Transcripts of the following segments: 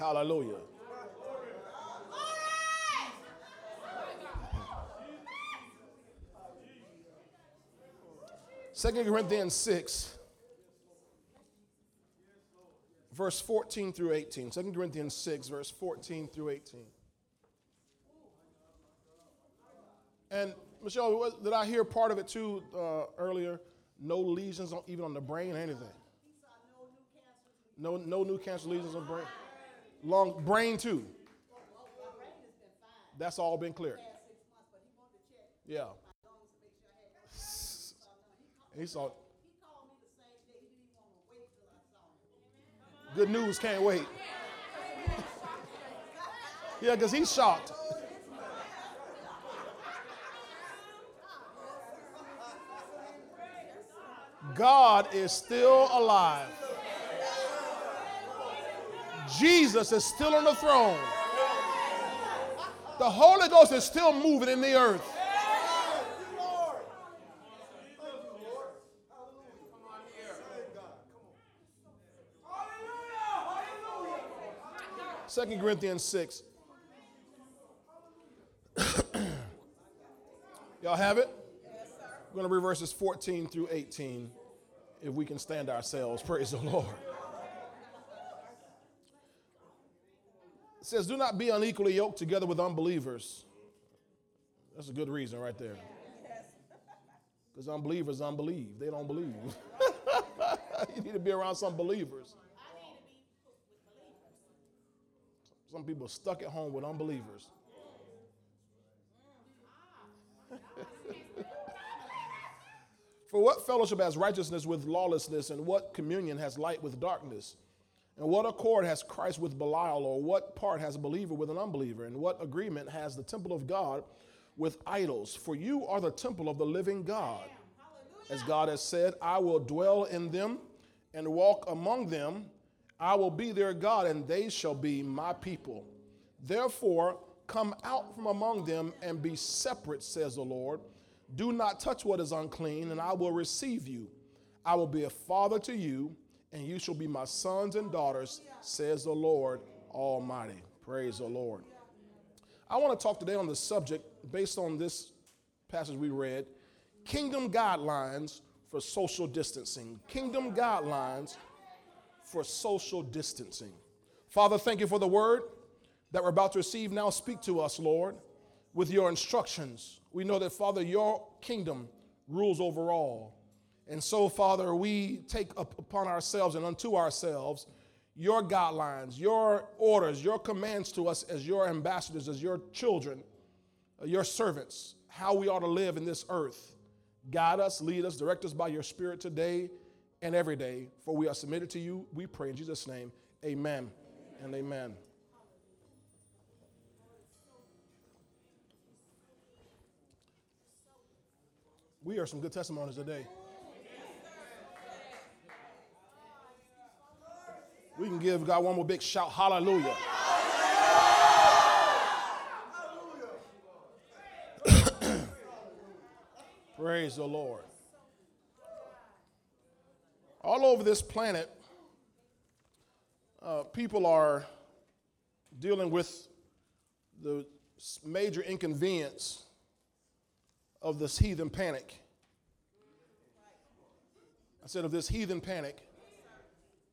Hallelujah. Second Corinthians 6, verse 14 through 18. 2 Corinthians 6, verse 14 through 18. And Michelle, did I hear part of it too uh, earlier? No lesions, on, even on the brain or anything. No, no new cancer lesions on brain. Long brain too. That's all been cleared. Yeah. He saw. Good news, can't wait. yeah, because he's shocked. God is still alive. Jesus is still on the throne. The Holy Ghost is still moving in the earth. Second Corinthians 6. Y'all have it? We're going to read verses 14 through 18 if we can stand ourselves. Praise the Lord. Says, Do not be unequally yoked together with unbelievers. That's a good reason right there. Because unbelievers unbelieve. They don't believe. you need to be around some believers. Some people are stuck at home with unbelievers. For what fellowship has righteousness with lawlessness, and what communion has light with darkness? And what accord has Christ with Belial, or what part has a believer with an unbeliever? And what agreement has the temple of God with idols? For you are the temple of the living God. As God has said, I will dwell in them and walk among them. I will be their God, and they shall be my people. Therefore, come out from among them and be separate, says the Lord. Do not touch what is unclean, and I will receive you. I will be a father to you, and you shall be my sons and daughters, says the Lord Almighty. Praise the Lord. I want to talk today on the subject based on this passage we read kingdom guidelines for social distancing. Kingdom guidelines for social distancing. Father, thank you for the word that we're about to receive now. Speak to us, Lord, with your instructions. We know that, Father, your kingdom rules over all. And so, Father, we take up upon ourselves and unto ourselves your guidelines, your orders, your commands to us as your ambassadors, as your children, uh, your servants, how we ought to live in this earth. Guide us, lead us, direct us by your Spirit today and every day, for we are submitted to you. We pray in Jesus' name. Amen, and amen. We are some good testimonies today. We can give God one more big shout, hallelujah. Praise the Lord. All over this planet, uh, people are dealing with the major inconvenience of this heathen panic. I said, of this heathen panic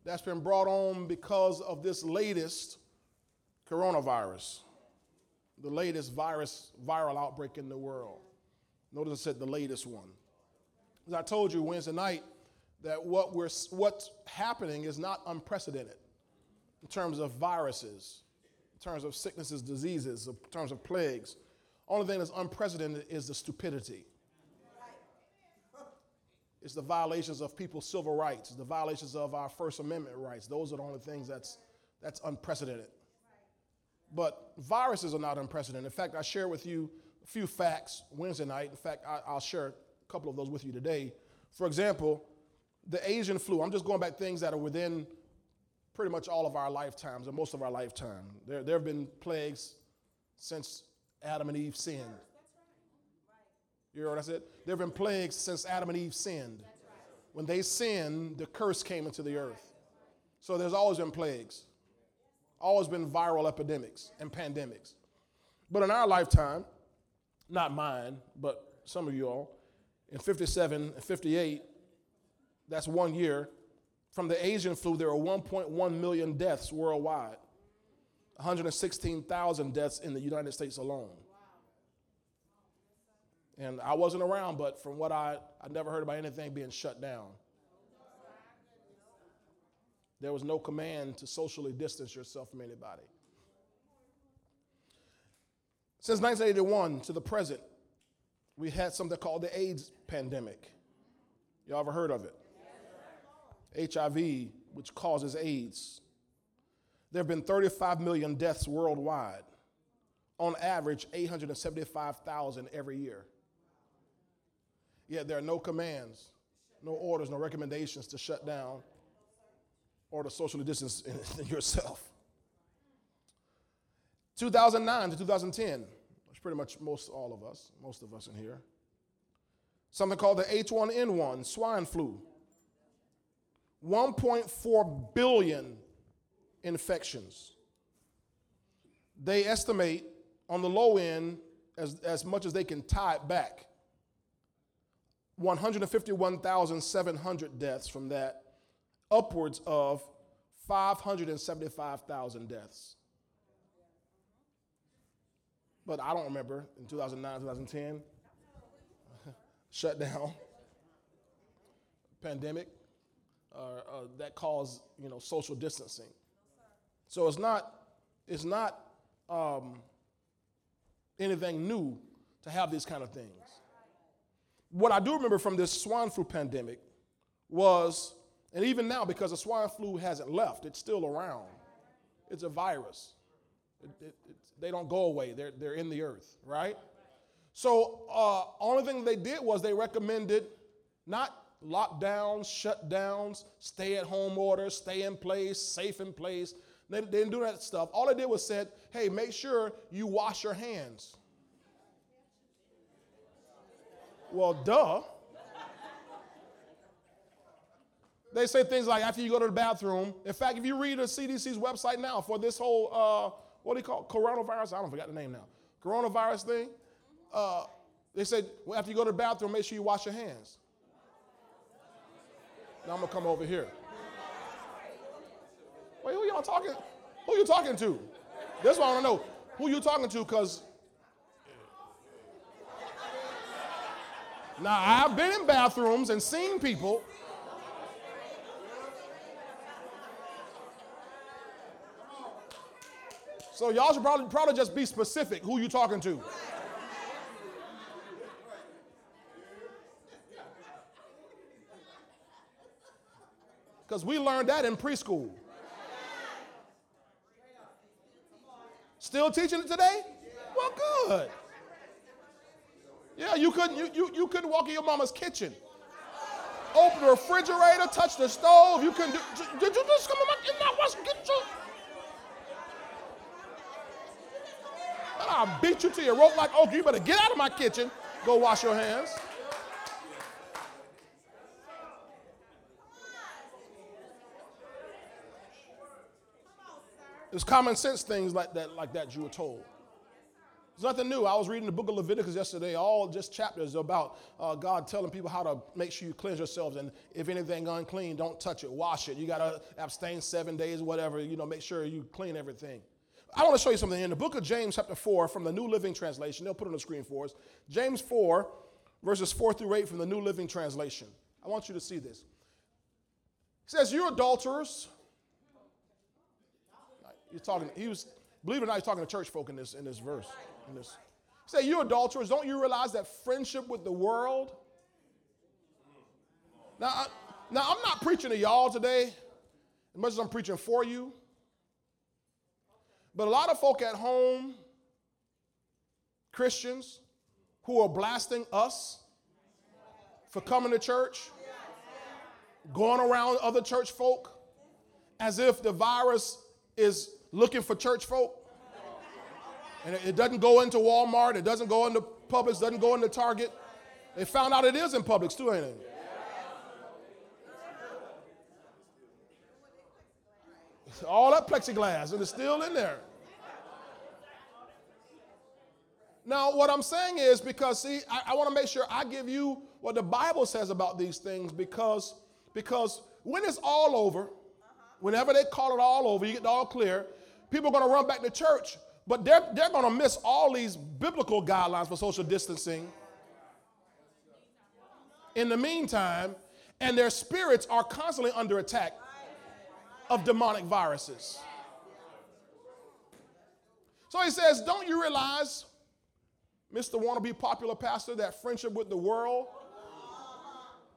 that's been brought on because of this latest coronavirus, the latest virus, viral outbreak in the world. Notice I said the latest one. As I told you Wednesday night, that what we're, what's happening is not unprecedented in terms of viruses, in terms of sicknesses, diseases, in terms of plagues. Only thing that's unprecedented is the stupidity. It's the violations of people's civil rights, the violations of our First Amendment rights. Those are the only things that's, that's unprecedented. But viruses are not unprecedented. In fact, I share with you a few facts Wednesday night. In fact, I, I'll share a couple of those with you today. For example, the Asian flu. I'm just going back things that are within pretty much all of our lifetimes, or most of our lifetime. There, there have been plagues since Adam and Eve sinned. You hear what I said? There have been plagues since Adam and Eve sinned. When they sinned, the curse came into the earth. So there's always been plagues. Always been viral epidemics and pandemics. But in our lifetime, not mine, but some of you all, in 57 and 58, that's one year, from the Asian flu, there were 1.1 million deaths worldwide, 116,000 deaths in the United States alone. And I wasn't around, but from what I, I never heard about anything being shut down. There was no command to socially distance yourself from anybody. Since 1981 to the present, we had something called the AIDS pandemic. Y'all ever heard of it? Yes, HIV, which causes AIDS. There have been 35 million deaths worldwide, on average, 875,000 every year. Yet there are no commands, no orders, no recommendations to shut down or to socially distance yourself. 2009 to 2010, which pretty much most all of us, most of us in here, something called the H1N1 swine flu. 1.4 billion infections. They estimate on the low end, as, as much as they can tie it back, 151,700 deaths from that, upwards of 575,000 deaths. But I don't remember in 2009, 2010, shut down, pandemic, uh, uh, that caused you know social distancing. So it's not it's not um, anything new to have these kind of things. What I do remember from this swine flu pandemic was, and even now because the swine flu hasn't left, it's still around. It's a virus. It, it, they don't go away. They're, they're in the earth, right? So uh, only thing they did was they recommended not lockdowns, shutdowns, stay at home orders, stay in place, safe in place. They, they didn't do that stuff. All they did was said, hey, make sure you wash your hands. Well, duh. They say things like after you go to the bathroom. In fact, if you read the CDC's website now for this whole uh, what do you call it? coronavirus? I don't forget the name now. Coronavirus thing. Uh, they said well, after you go to the bathroom, make sure you wash your hands. Now I'm gonna come over here. Wait, who y'all talking? Who you talking to? This one I want to know. Who you talking to? Cause now I've been in bathrooms and seen people So y'all should probably, probably just be specific who you talking to. Because we learned that in preschool. Still teaching it today? Well, good. Yeah, you couldn't you, you, you couldn't walk in your mama's kitchen. Open the refrigerator, touch the stove. You couldn't do, did you just come in my, in my wash, get you? I'll beat you to your rope like oak. You better get out of my kitchen. Go wash your hands. There's common sense things like that, like that you were told. It's nothing new. I was reading the book of Leviticus yesterday, all just chapters about uh, God telling people how to make sure you cleanse yourselves. And if anything unclean, don't touch it, wash it. You got to abstain seven days, whatever. You know, make sure you clean everything. I want to show you something in the book of James, chapter 4, from the New Living Translation. They'll put it on the screen for us. James 4, verses 4 through 8 from the New Living Translation. I want you to see this. He says, You adulterers. He's talking, he was, believe it or not, he's talking to church folk in this, in this verse. He said, You adulterers, don't you realize that friendship with the world? Now, I, now I'm not preaching to y'all today, as much as I'm preaching for you. But a lot of folk at home, Christians, who are blasting us for coming to church, going around other church folk as if the virus is looking for church folk. And it doesn't go into Walmart, it doesn't go into Publix, doesn't go into Target. They found out it is in Publix too, ain't it? All that plexiglass, and it's still in there. Now, what I'm saying is because, see, I, I want to make sure I give you what the Bible says about these things because, because when it's all over, whenever they call it all over, you get it all clear, people are going to run back to church, but they're, they're going to miss all these biblical guidelines for social distancing. In the meantime, and their spirits are constantly under attack of demonic viruses. So he says, Don't you realize, Mr. Wannabe Popular Pastor, that friendship with the world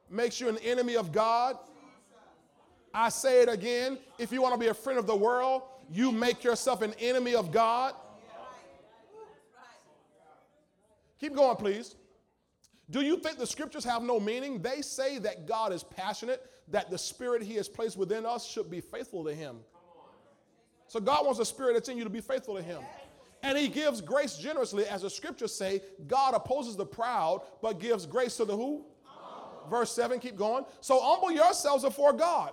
makes you an enemy of God? I say it again if you want to be a friend of the world, you make yourself an enemy of God. Keep going, please. Do you think the scriptures have no meaning? They say that God is passionate, that the spirit he has placed within us should be faithful to him. So God wants a spirit that's in you to be faithful to him. And he gives grace generously, as the scriptures say, God opposes the proud, but gives grace to the who? Verse 7, keep going. So humble yourselves before God.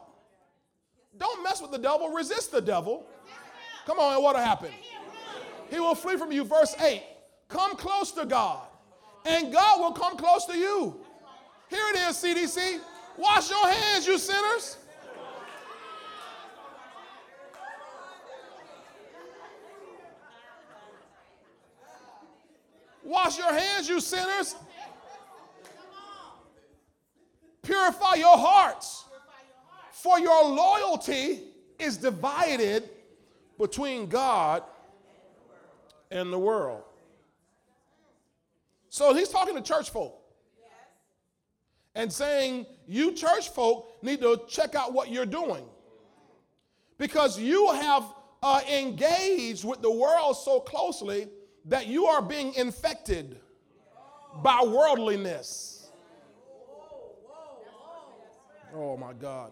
Don't mess with the devil, resist the devil. Come on, what'll happen? He will flee from you. Verse 8. Come close to God, and God will come close to you. Here it is, CDC. Wash your hands, you sinners. Wash your hands, you sinners. Purify your hearts, for your loyalty is divided between God and the world. So he's talking to church folk and saying, You church folk need to check out what you're doing because you have uh, engaged with the world so closely that you are being infected by worldliness. Oh my God.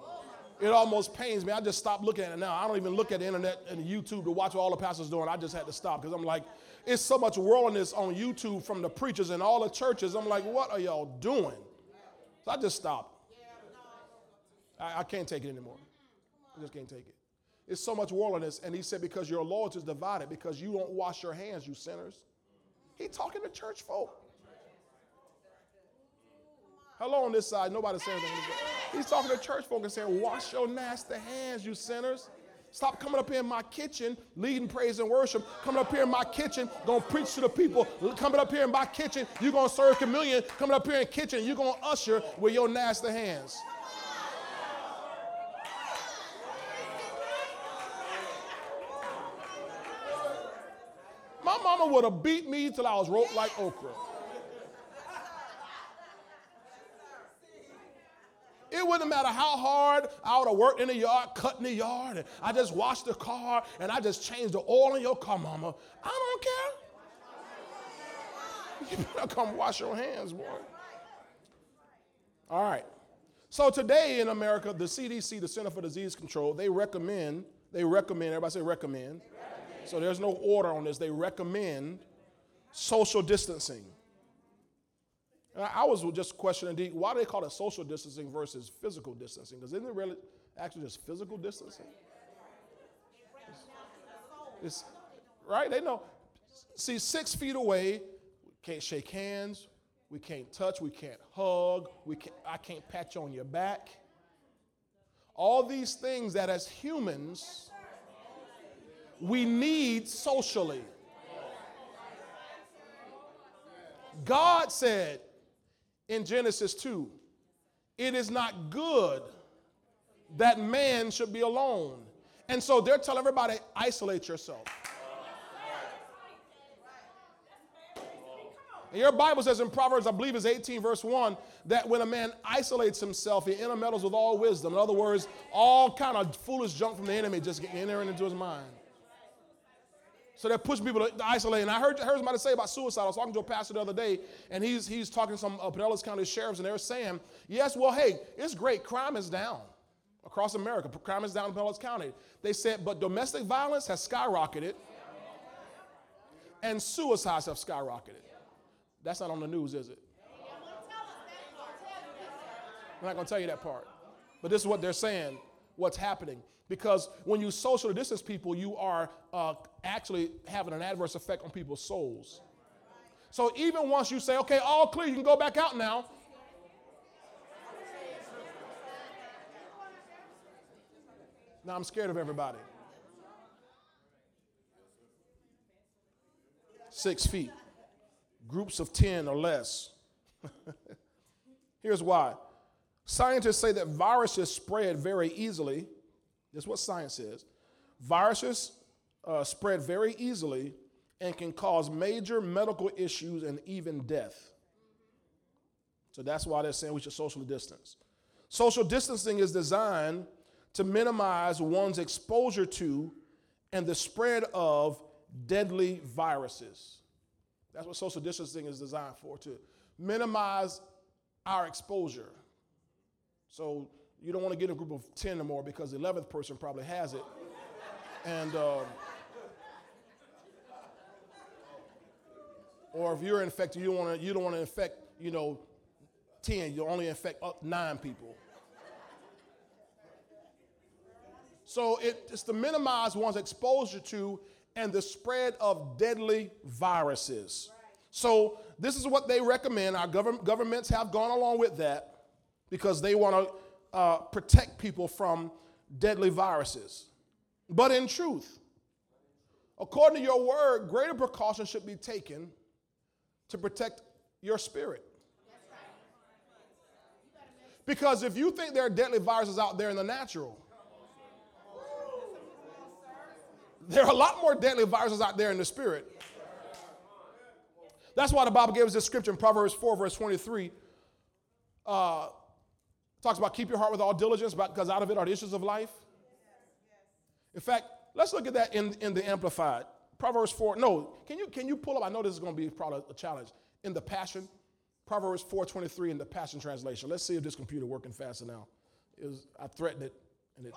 It almost pains me. I just stopped looking at it now. I don't even look at the internet and YouTube to watch what all the pastors doing. I just had to stop because I'm like, it's so much worldliness on YouTube from the preachers and all the churches. I'm like, what are y'all doing? So I just stopped. I, I can't take it anymore. I just can't take it. It's so much worldliness. And he said, because your loyalty is divided, because you don't wash your hands, you sinners. He talking to church folk. Hello on this side. Nobody saying anything. He's talking to church folk and saying, wash your nasty hands, you sinners. Stop coming up here in my kitchen, leading praise and worship. Coming up here in my kitchen, gonna preach to the people. Coming up here in my kitchen, you're gonna serve communion. Coming up here in kitchen, you're gonna usher with your nasty hands. My mama would have beat me till I was roped like okra. Wouldn't matter how hard I would have worked in the yard, cutting the yard, and I just washed the car and I just changed the oil in your car, mama. I don't care. You better come wash your hands, boy. All right. So today in America, the CDC, the Center for Disease Control, they recommend, they recommend, everybody say recommend. recommend. So there's no order on this. They recommend social distancing. I was just questioning, why do they call it social distancing versus physical distancing? Because isn't it really actually just physical distancing? It's, right? They know. See, six feet away, we can't shake hands, we can't touch, we can't hug, we can't, I can't pat you on your back. All these things that as humans, we need socially. God said, in Genesis 2 it is not good that man should be alone. And so they're telling everybody isolate yourself. And your Bible says in Proverbs, I believe it's 18, verse 1, that when a man isolates himself, he intermeddles with all wisdom. In other words, all kind of foolish junk from the enemy just get entering into his mind. So they're pushing people to isolate. And I heard, heard somebody say about suicide. I was talking to a pastor the other day, and he's, he's talking to some uh, Pinellas County sheriffs, and they're saying, yes, well, hey, it's great. Crime is down across America. Crime is down in Pinellas County. They said, but domestic violence has skyrocketed, and suicides have skyrocketed. That's not on the news, is it? I'm not going to tell you that part. But this is what they're saying. what's happening. Because when you socially distance people, you are uh, actually having an adverse effect on people's souls. So even once you say, okay, all clear, you can go back out now. Now I'm scared of everybody. Six feet, groups of 10 or less. Here's why. Scientists say that viruses spread very easily. That's what science says. Viruses uh, spread very easily and can cause major medical issues and even death. So that's why they're saying we should socially distance. Social distancing is designed to minimize one's exposure to and the spread of deadly viruses. That's what social distancing is designed for, to minimize our exposure. So you don't want to get a group of 10 or more because the 11th person probably has it. And, um, or if you're infected, you don't want to, you don't want to infect, you know, 10, you only infect up nine people. So it, it's to minimize one's exposure to and the spread of deadly viruses. So this is what they recommend. Our govern- governments have gone along with that because they want to uh, protect people from deadly viruses. But in truth, according to your word, greater precautions should be taken to protect your spirit. Because if you think there are deadly viruses out there in the natural, there are a lot more deadly viruses out there in the spirit. That's why the Bible gave us this scripture in Proverbs 4, verse 23. Uh, talks about keep your heart with all diligence because out of it are the issues of life. In fact, let's look at that in, in the Amplified. Proverbs 4. No, can you, can you pull up? I know this is going to be probably a challenge. In the Passion, Proverbs 4.23 in the Passion Translation. Let's see if this computer working faster now. It was, I threatened it, and it.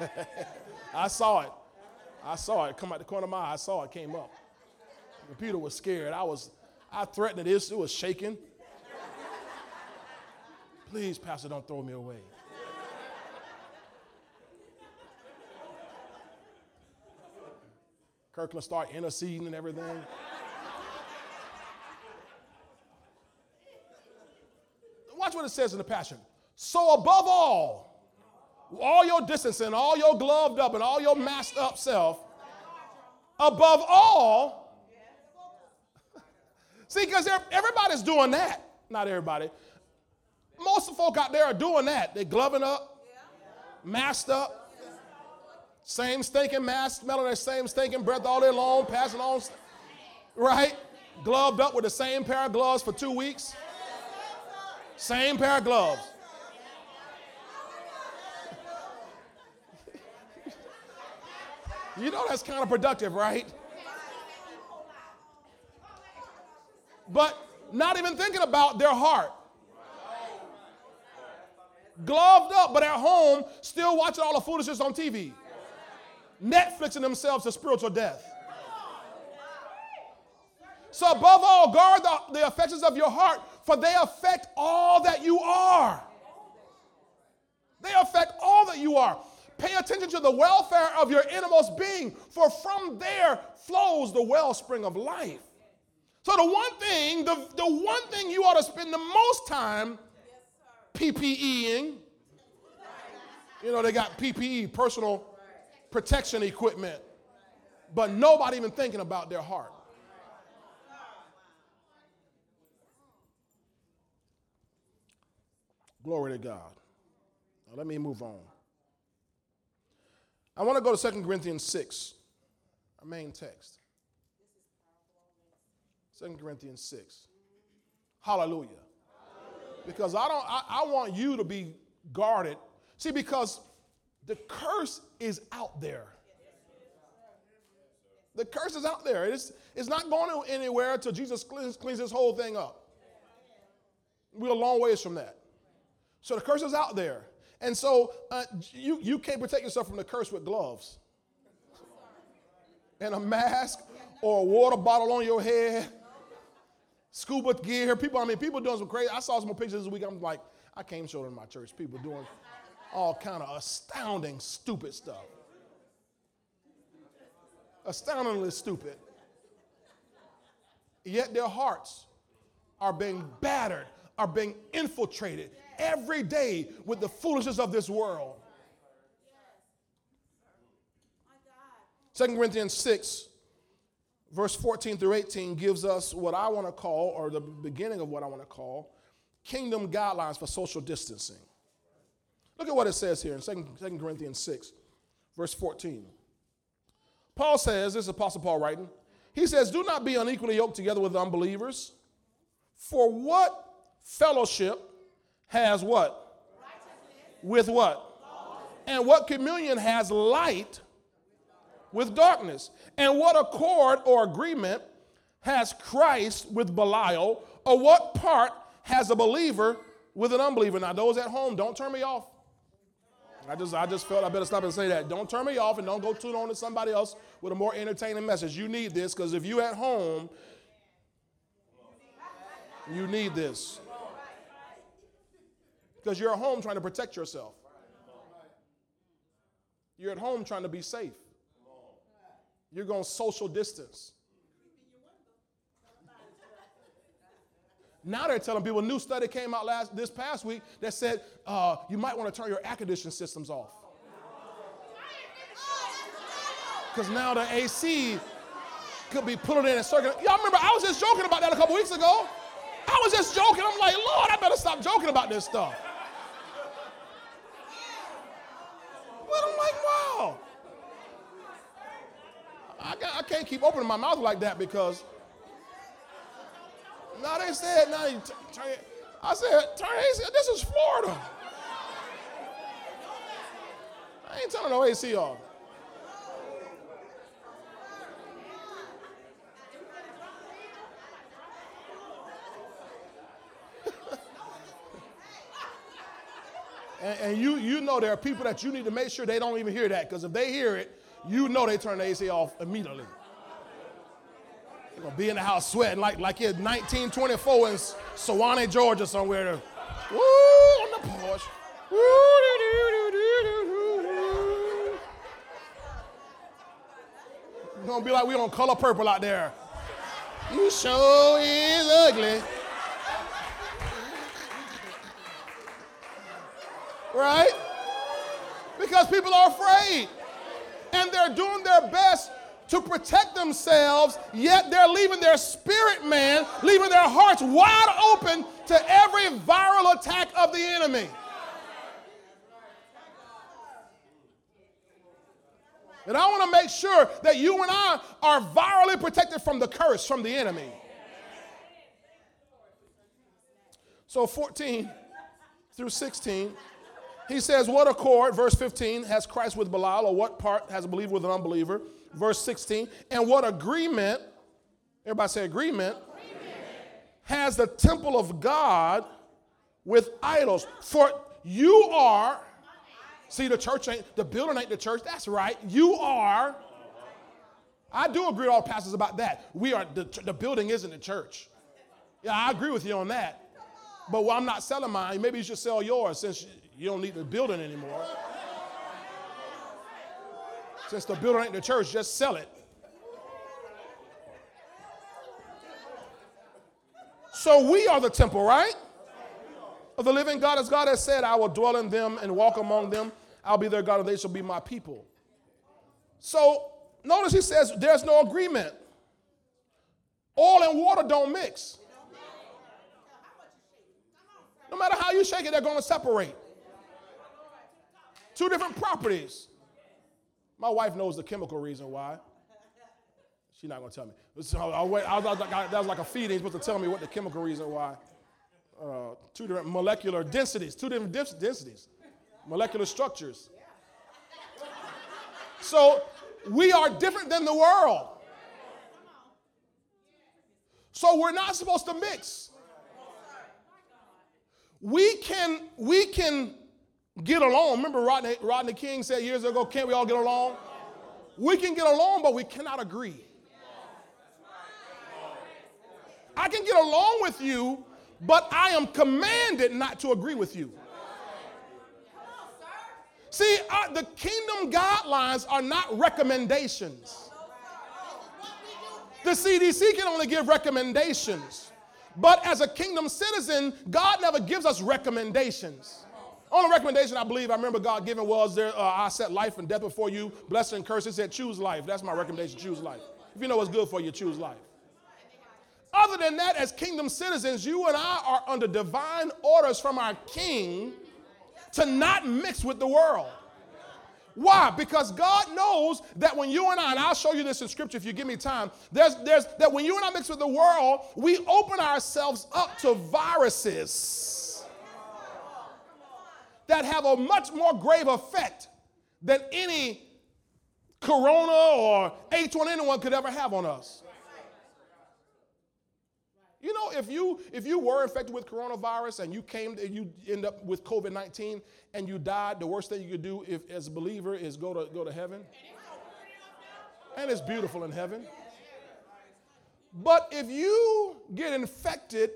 I saw it. I saw it come out the corner of my eye. I saw it came up. The computer was scared. I was, I threatened it. It was shaking. Please, Pastor, don't throw me away. Kirkland start interceding and everything. Watch what it says in the Passion. So above all, all your distancing, all your gloved up, and all your masked up self, above all, see, because everybody's doing that. Not everybody. Most of the folk out there are doing that. They're gloving up, masked up, same stinking mask, smelling their same stinking breath all day long, passing on, right? Gloved up with the same pair of gloves for two weeks. Same pair of gloves. You know that's kind of productive, right? But not even thinking about their heart. Gloved up, but at home, still watching all the foolishness on TV. Netflixing themselves to spiritual death. So, above all, guard the, the affections of your heart, for they affect all that you are. They affect all that you are. Pay attention to the welfare of your innermost being, for from there flows the wellspring of life. So the one thing, the, the one thing you ought to spend the most time PPEing, you know, they got PPE, personal protection equipment, but nobody even thinking about their heart. Glory to God. Now, let me move on. I want to go to 2 Corinthians 6, our main text. 2 Corinthians 6. Hallelujah. Hallelujah. Because I don't I, I want you to be guarded. See, because the curse is out there. The curse is out there. It's, it's not going anywhere until Jesus cleans, cleans this whole thing up. We're a long ways from that. So the curse is out there. And so uh, you, you can't protect yourself from the curse with gloves and a mask or a water bottle on your head scuba gear. People, I mean, people doing some crazy. I saw some pictures this week. I'm like, I can't show them in my church. People doing all kind of astounding, stupid stuff. Astoundingly stupid. Yet their hearts are being battered, are being infiltrated every day with the foolishness of this world. 2 Corinthians 6, verse 14 through 18, gives us what I want to call, or the beginning of what I want to call, kingdom guidelines for social distancing. Look at what it says here in 2 Corinthians 6, verse 14. Paul says, this is Apostle Paul writing, he says, Do not be unequally yoked together with unbelievers. For what fellowship has what? With what? And what communion has light with darkness? And what accord or agreement has Christ with Belial? Or what part has a believer with an unbeliever? Now, those at home, don't turn me off. I just, I just felt I better stop and say that. Don't turn me off and don't go tune on to somebody else with a more entertaining message. You need this because if you at home, you need this. Because you're at home trying to protect yourself. You're at home trying to be safe. You're going social distance. Now they're telling people, a new study came out last this past week that said uh, you might want to turn your air conditioning systems off. Because now the AC could be pulling in and circulating. Y'all remember, I was just joking about that a couple weeks ago. I was just joking. I'm like, Lord, I better stop joking about this stuff. But I'm like, wow. I, I can't keep opening my mouth like that because now they said, it. I said, turn AC. This is Florida. I ain't turning no AC off. and, and you, you know there are people that you need to make sure they don't even hear that because if they hear it, you know they turn the AC off immediately. You're gonna be in the house sweating like like it's 1924 in Suwanee, Georgia, somewhere. Woo on the porch. Woo, doo, doo, doo, It's gonna be like we on color purple out there. You sure is ugly. Right? Because people are afraid. And they're doing their best to protect themselves, yet they're leaving their spirit man, leaving their hearts wide open to every viral attack of the enemy. And I want to make sure that you and I are virally protected from the curse from the enemy. So 14 through 16, he says, What accord, verse 15, has Christ with Belial, or what part has a believer with an unbeliever? Verse 16. And what agreement, everybody say agreement, agreement, has the temple of God with idols? For you are, see, the church ain't, the building ain't the church. That's right. You are. I do agree with all pastors about that. We are, the, the building isn't the church. Yeah, I agree with you on that. But well, I'm not selling mine. Maybe you should sell yours since you don't need the building anymore. Since the building ain't the church, just sell it. So we are the temple, right? Of the living God, as God has said, I will dwell in them and walk among them. I'll be their God, and they shall be my people. So notice he says there's no agreement. Oil and water don't mix. No matter how you shake it, they're going to separate. Two different properties. My wife knows the chemical reason why. She's not to tell me. So I, wait, I was like, that was like a feeding. Supposed to tell me what the chemical reason why. Uh, two different molecular densities, two different densities, molecular structures. So we are different than the world. So we're not supposed to mix. We can, we can get along. Remember Rodney, Rodney King said years ago, can't we all get along? We can get along, but we cannot agree. I can get along with you, but I am commanded not to agree with you. See, uh, the kingdom guidelines are not recommendations. The CDC can only give recommendations. But as a kingdom citizen, God never gives us recommendations. Only recommendation I believe I remember God giving was there, uh, I set life and death before you, blessed and curse. It said, choose life. That's my recommendation, choose life. If you know what's good for you, choose life. Other than that, as kingdom citizens, you and I are under divine orders from our king to not mix with the world. Why? Because God knows that when you and I, and I'll show you this in scripture if you give me time, there's, there's that when you and I mix with the world, we open ourselves up to viruses that have a much more grave effect than any corona or H1N1 could ever have on us. You know, if you if you were infected with coronavirus and you came and you end up with COVID nineteen and you died, the worst thing you could do if as a believer is go to go to heaven. And it's beautiful in heaven. But if you get infected,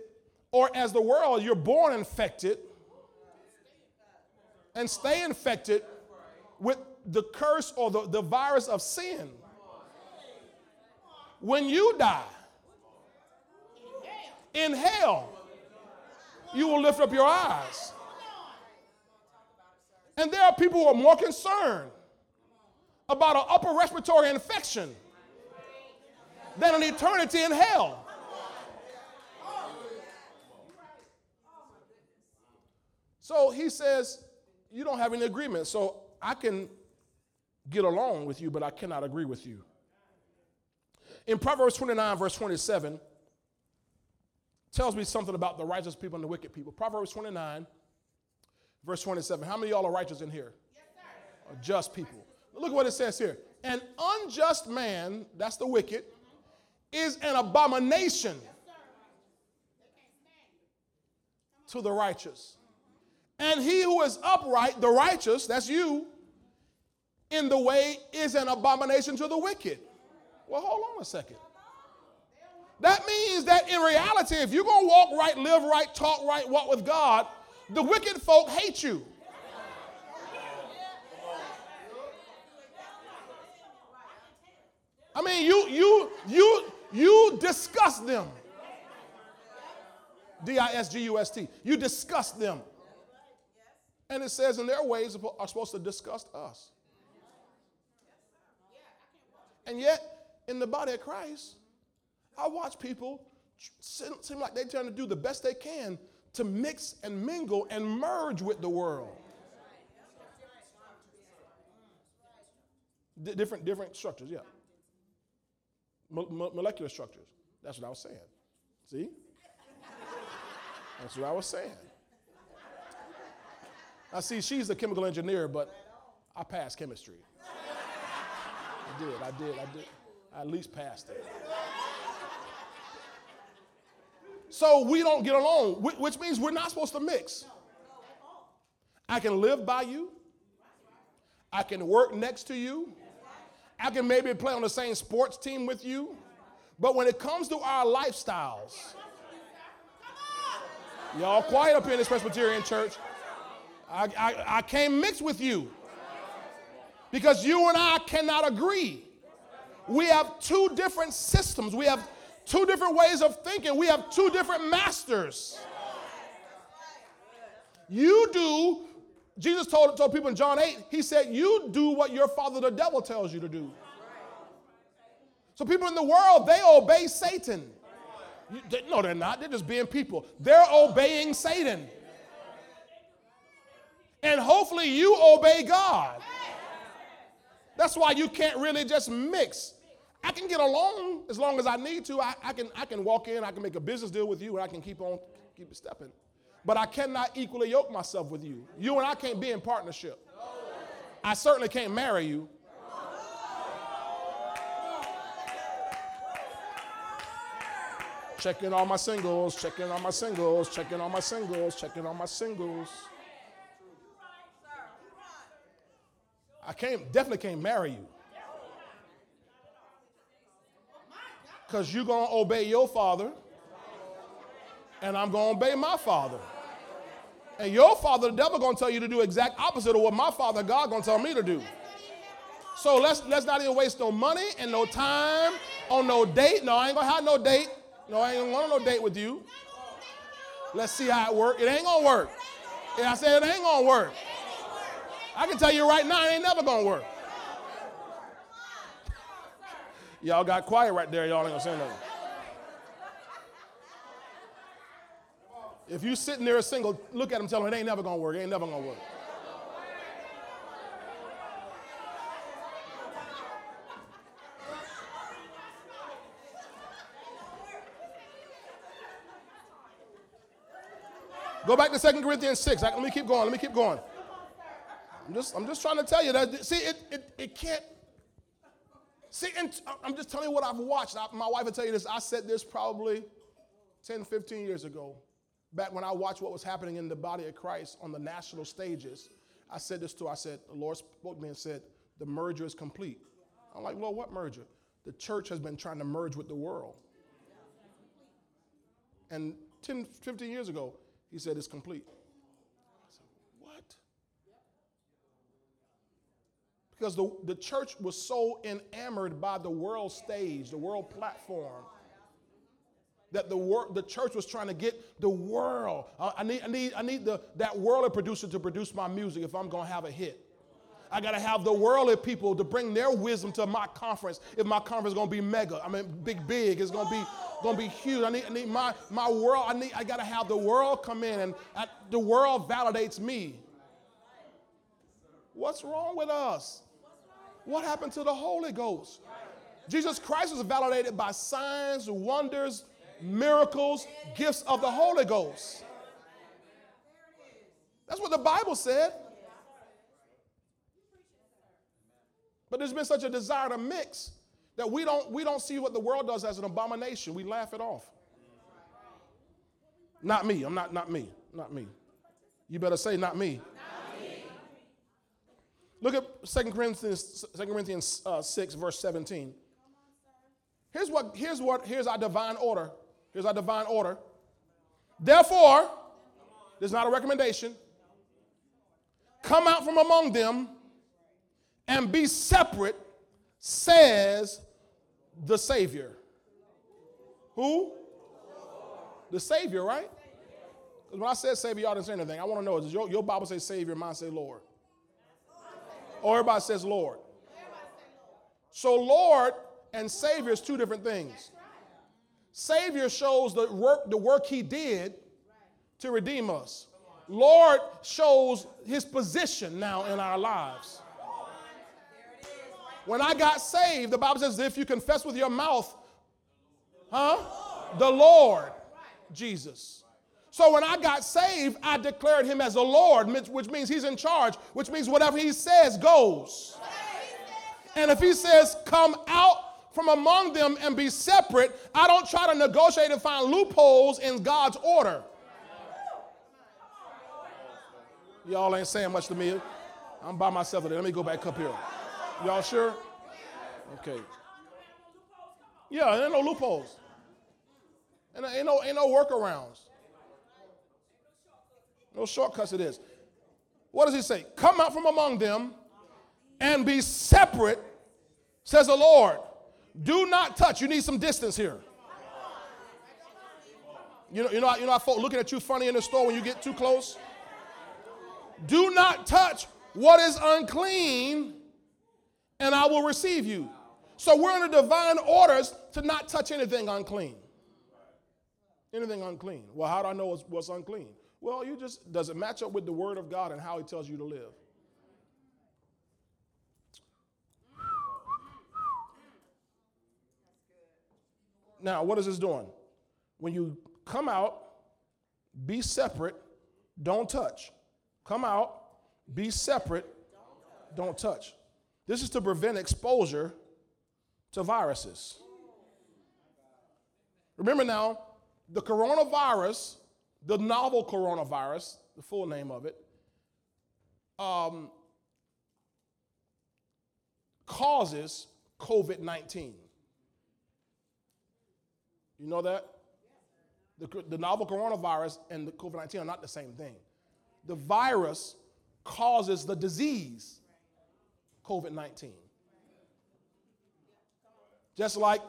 or as the world, you're born infected and stay infected with the curse or the, the virus of sin, when you die, in hell, you will lift up your eyes. And there are people who are more concerned about an upper respiratory infection than an eternity in hell. So he says, You don't have any agreement. So I can get along with you, but I cannot agree with you. In Proverbs 29, verse 27, tells me something about the righteous people and the wicked people. Proverbs 29, verse 27. How many of y'all are righteous in here? Yes, sir. Are just people. Look at what it says here. An unjust man, that's the wicked, is an abomination to the righteous. And he who is upright, the righteous, that's you, in the way is an abomination to the wicked. Well, hold on a second. That means that in reality, if you're going to walk right, live right, talk right, walk with God, the wicked folk hate you. I mean, you you you you disgust them. D I S G U S T. You disgust them. And it says in their ways are supposed to disgust us. And yet, in the body of Christ, I watch people seem like they're trying to do the best they can to mix and mingle and merge with the world. D- different, different structures, yeah. molecular structures. That's what I was saying. See? That's what I was saying. I see she's a chemical engineer, but I passed chemistry. I did, I did, I did. I at least passed it. So we don't get along, which means we're not supposed to mix. I can live by you. I can work next to you. I can maybe play on the same sports team with you. But when it comes to our lifestyles, y'all quiet up here in this Presbyterian church, I, I, I can't mix with you because you and I cannot agree. We have two different systems. We have two different ways of thinking. We have two different masters. You do, Jesus told, told people in John 8, he said, You do what your father the devil tells you to do. So people in the world, they obey Satan. You, they, no, they're not. They're just being people. They're obeying Satan. And hopefully you obey God. That's why you can't really just mix I can get along as long as I need to. I, I, can, I can walk in, I can make a business deal with you, and I can keep on keep stepping. But I cannot equally yoke myself with you. You and I can't be in partnership. I certainly can't marry you. Checking all my singles, checking all my singles, checking all my singles, checking all my singles. I can't definitely can't marry you. because you're going to obey your father and I'm going to obey my father. And your father, the devil, going to tell you to do exact opposite of what my father, God, going to tell me to do. So let's let's not even waste no money and no time on no date. No, I ain't gonna have no date. No, I ain't gonna no date with you. Let's see how it work. It ain't gonna work. Yeah, I said it ain't gonna work. I can tell you right now, it ain't never gonna work. Y'all got quiet right there. Y'all ain't gonna say nothing. If you sitting there a single, look at them, tell them it ain't never gonna work. It ain't never gonna work. Go back to 2 Corinthians 6. Let me keep going. Let me keep going. I'm just, I'm just trying to tell you that, see, it, it, it can't. See, and I'm just telling you what I've watched. I, my wife will tell you this. I said this probably 10, 15 years ago, back when I watched what was happening in the body of Christ on the national stages. I said this to her. I said, the Lord spoke to me and said, the merger is complete. I'm like, Lord, what merger? The church has been trying to merge with the world. And 10, 15 years ago, he said, It's complete. Said, what? Because the, the church was so enamored by the world stage, the world platform, that the, wor- the church was trying to get the world. Uh, I need, I need, I need the, that worldly producer to produce my music if I'm going to have a hit. I got to have the worldly people to bring their wisdom to my conference if my conference is going to be mega. I mean, big, big. It's going to be gonna be huge. I need, I need my, my world, I need, I gotta have the world come in and I, the world validates me. What's wrong with us? What happened to the Holy Ghost? Jesus Christ was validated by signs, wonders, miracles, gifts of the Holy Ghost. That's what the Bible said. But there's been such a desire to mix that we don't, we don't see what the world does as an abomination. We laugh it off. Not me. I'm not, not me. Not me. You better say, not me. Look at 2 Corinthians, 2 Corinthians uh, 6, verse 17. Here's what, here's what, here's our divine order. Here's our divine order. Therefore, there's not a recommendation. Come out from among them and be separate, says the Savior. Who? The Savior, right? Because when I said Savior, y'all didn't say anything. I want to know, does your, your Bible say Savior, mine say Lord? Or everybody says Lord. So Lord and Savior is two different things. Savior shows the work, the work he did to redeem us. Lord shows his position now in our lives. When I got saved, the Bible says if you confess with your mouth, huh? The Lord Jesus. So when I got saved, I declared him as a Lord, which means he's in charge, which means whatever he says goes. And if he says, come out from among them and be separate, I don't try to negotiate and find loopholes in God's order. Y'all ain't saying much to me. I'm by myself today. Let me go back up here. Y'all sure? Okay. Yeah, there ain't no loopholes. And ain't no, ain't no workarounds. No shortcuts it is. What does he say? Come out from among them and be separate, says the Lord. Do not touch. You need some distance here. You know, you know, you know, folk looking at you funny in the store when you get too close. Do not touch what is unclean, and I will receive you. So we're under divine orders to not touch anything unclean. Anything unclean. Well, how do I know what's, what's unclean? Well, you just, does it match up with the word of God and how he tells you to live? Now, what is this doing? When you come out, be separate, don't touch. Come out, be separate, don't touch. This is to prevent exposure to viruses. Remember now, the coronavirus, the novel coronavirus, the full name of it, um, causes COVID 19. You know that? The, the novel coronavirus and the COVID 19 are not the same thing. The virus causes the disease, COVID 19. Just like,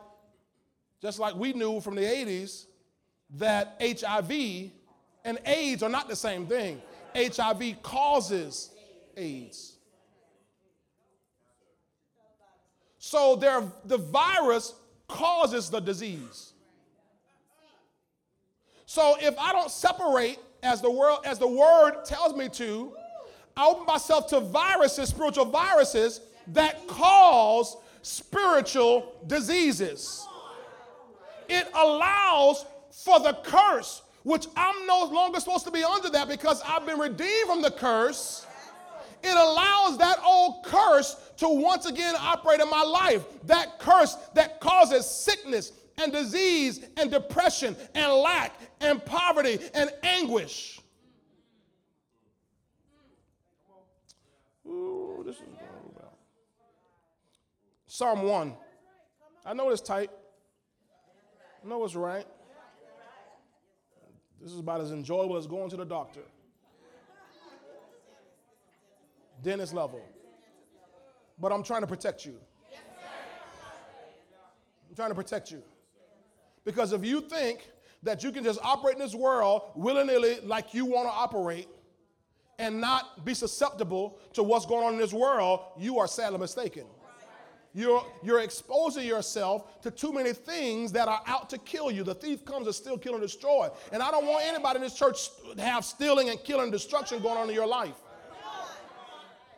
just like we knew from the 80s that HIV and AIDS are not the same thing. HIV causes AIDS. So the virus causes the disease. So if I don't separate as the world as the word tells me to, I open myself to viruses, spiritual viruses that cause spiritual diseases. It allows for the curse, which I'm no longer supposed to be under that because I've been redeemed from the curse. It allows that old curse to once again operate in my life. That curse that causes sickness and disease and depression and lack and poverty and anguish. Ooh, this is going well. Psalm 1. I know it's tight. I know it's right. This is about as enjoyable as going to the doctor. Dentist level. But I'm trying to protect you. I'm trying to protect you. Because if you think that you can just operate in this world willy nilly like you want to operate and not be susceptible to what's going on in this world, you are sadly mistaken. You're, you're exposing yourself to too many things that are out to kill you. The thief comes to steal, kill, and destroy. And I don't want anybody in this church to have stealing and killing and destruction going on in your life.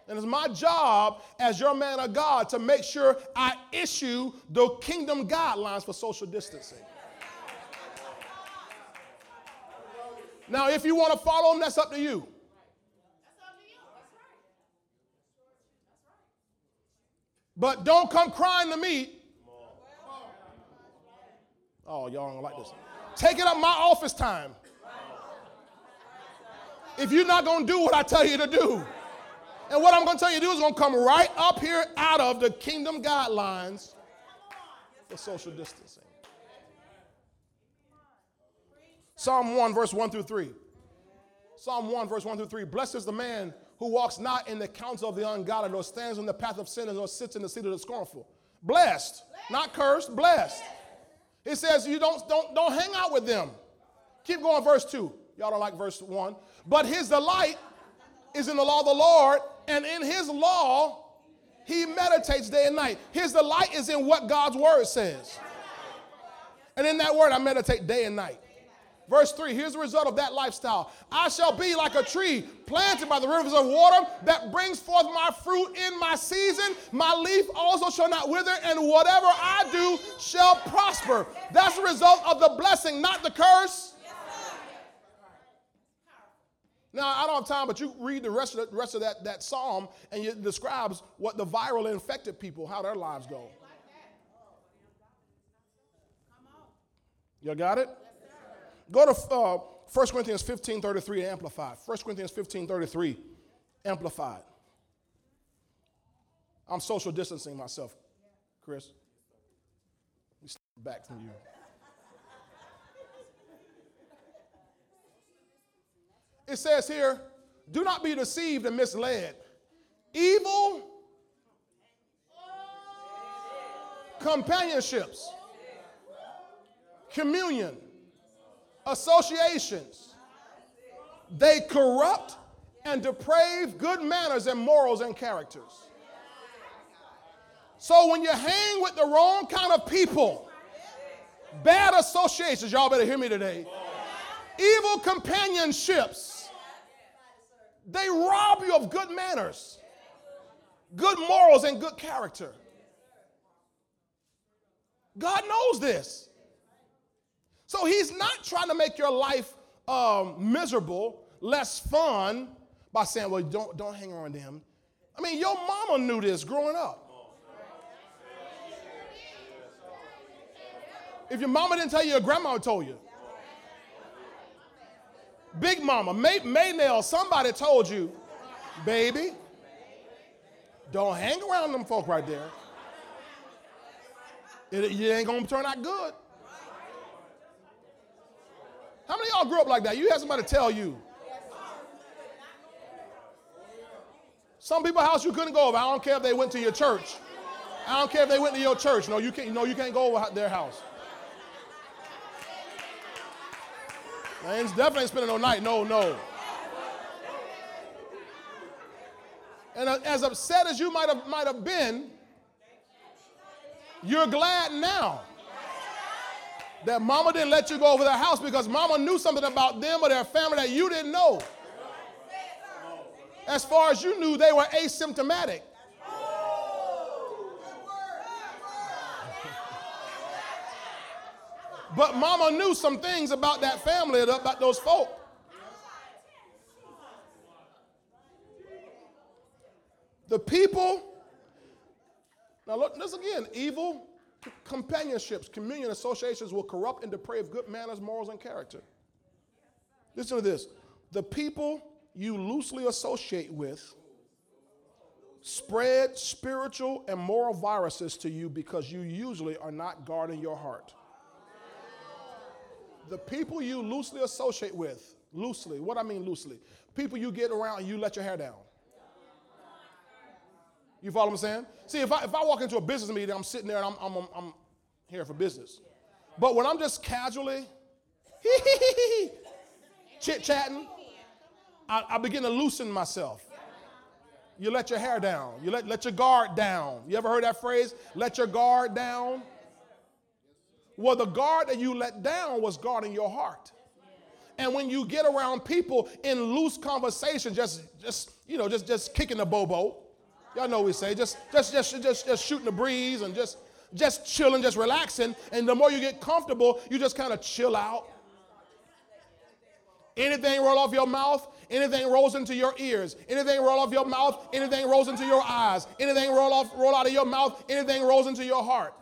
And it's my job as your man of God to make sure I issue the kingdom guidelines for social distancing. Now, if you want to follow them, that's up to you. But don't come crying to me. Oh, y'all don't like this. Take it up my office time. If you're not going to do what I tell you to do. And what I'm going to tell you to do is going to come right up here out of the kingdom guidelines for social distancing. Psalm 1, verse 1 through 3. Psalm 1, verse 1 through 3. Blessed is the man who walks not in the counsel of the ungodly, nor stands on the path of sinners, nor sits in the seat of the scornful. Blessed, not cursed, blessed. It says you don't, don't, don't hang out with them. Keep going, verse 2. Y'all don't like verse 1. But his delight is in the law of the Lord, and in his law he meditates day and night. His delight is in what God's word says. And in that word, I meditate day and night. Verse 3 here's the result of that lifestyle I shall be like a tree planted by the rivers of water that brings forth my fruit in my season. My leaf also shall not wither, and whatever I do shall prosper. That's the result of the blessing, not the curse. Now, I don't have time, but you read the rest of, the, rest of that, that psalm and it describes what the viral infected people, how their lives go. You got it? Go to uh, 1 Corinthians 15 33 Amplified. 1 Corinthians 15 33 Amplified. I'm social distancing myself, Chris. We step back from you. It says here, do not be deceived and misled. Evil companionships, communion, associations. They corrupt and deprave good manners and morals and characters. So when you hang with the wrong kind of people, bad associations, y'all better hear me today, evil companionships, they rob you of good manners, good morals, and good character. God knows this. So he's not trying to make your life um, miserable, less fun by saying, well, don't, don't hang around them. I mean, your mama knew this growing up. If your mama didn't tell you, your grandma told you. Big mama, May, Maynell, somebody told you, baby, don't hang around them folk right there. It, it ain't gonna turn out good. How many of y'all grew up like that? You had somebody tell you. Some people's house you couldn't go over. I don't care if they went to your church. I don't care if they went to your church. No, you can't. No, you can't go over their house. Man, definitely spending no night. No, no. And as upset as you might have might have been, you're glad now that mama didn't let you go over their house because mama knew something about them or their family that you didn't know. As far as you knew, they were asymptomatic. But mama knew some things about that family, about those folk. The people, now look, this again, evil companionships, communion, associations will corrupt and deprave good manners, morals, and character. Listen to this. The people you loosely associate with spread spiritual and moral viruses to you because you usually are not guarding your heart. The people you loosely associate with, loosely, what I mean loosely, people you get around and you let your hair down. You follow what I'm saying? See, if I, if I walk into a business meeting, I'm sitting there and I'm, I'm, I'm, here for business. But when I'm just casually chit chatting, I, I begin to loosen myself. You let your hair down. You let, let your guard down. You ever heard that phrase? Let your guard down. Well, the guard that you let down was guarding your heart. And when you get around people in loose conversation, just, just you know, just, just kicking the bobo, y'all know we say, just, just, just, just, just shooting the breeze and just, just chilling, just relaxing. And the more you get comfortable, you just kind of chill out. Anything roll off your mouth, anything rolls into your ears. Anything roll off your mouth, anything rolls into your eyes. Anything roll off, roll out of your mouth, anything rolls into your heart.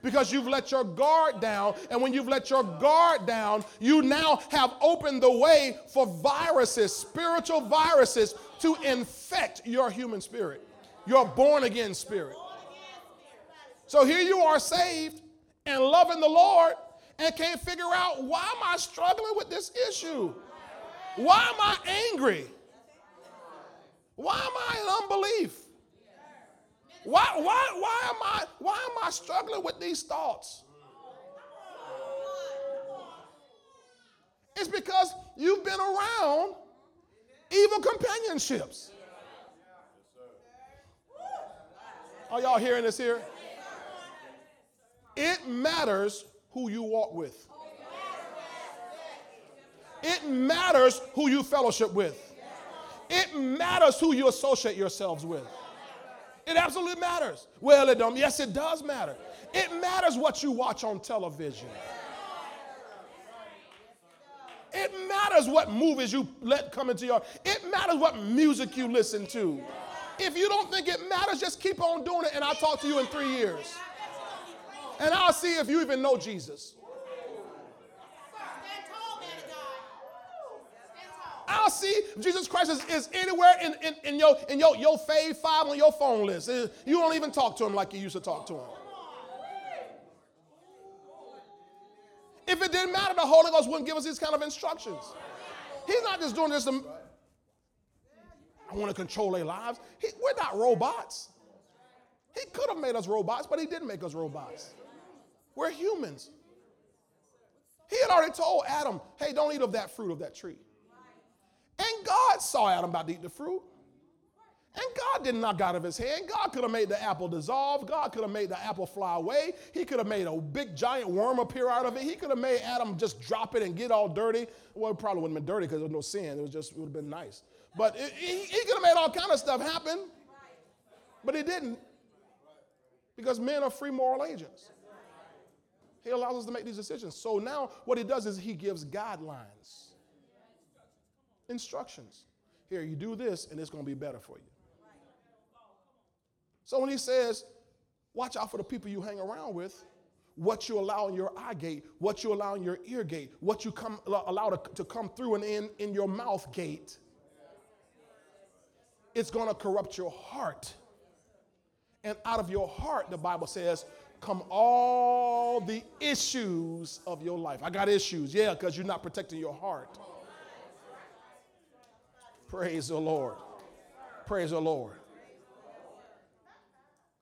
Because you've let your guard down, and when you've let your guard down, you now have opened the way for viruses, spiritual viruses, to infect your human spirit, your born again spirit. So here you are saved and loving the Lord and can't figure out why am I struggling with this issue? Why am I angry? Why am I in unbelief? Why, why, why, am I, why am I struggling with these thoughts? It's because you've been around evil companionships. Are y'all hearing this here? It matters who you walk with. It matters who you fellowship with. It matters who you associate yourselves with. It absolutely matters. Well, it don't. Yes, it does matter. It matters what you watch on television. It matters what movies you let come into your. It matters what music you listen to. If you don't think it matters, just keep on doing it, and I'll talk to you in three years. And I'll see if you even know Jesus. I'll see Jesus Christ is, is anywhere in, in, in, your, in your, your fave five on your phone list. You don't even talk to him like you used to talk to him. If it didn't matter, the Holy Ghost wouldn't give us these kind of instructions. He's not just doing this to, I want to control their lives. He, we're not robots. He could have made us robots, but he didn't make us robots. We're humans. He had already told Adam, hey, don't eat of that fruit of that tree. And God saw Adam about to eat the fruit. And God didn't knock out of his hand. God could have made the apple dissolve. God could have made the apple fly away. He could have made a big giant worm appear out of it. He could have made Adam just drop it and get all dirty. Well, it probably wouldn't have been dirty because there was no sin. It was just, it would have been nice. But he, he could have made all kind of stuff happen. But he didn't. Because men are free moral agents. He allows us to make these decisions. So now what he does is he gives guidelines instructions. Here, you do this, and it's going to be better for you. So when he says, watch out for the people you hang around with, what you allow in your eye gate, what you allow in your ear gate, what you come, allow to, to come through and in, in your mouth gate, it's going to corrupt your heart. And out of your heart, the Bible says, come all the issues of your life. I got issues, yeah, because you're not protecting your heart. Praise the Lord. Praise the Lord.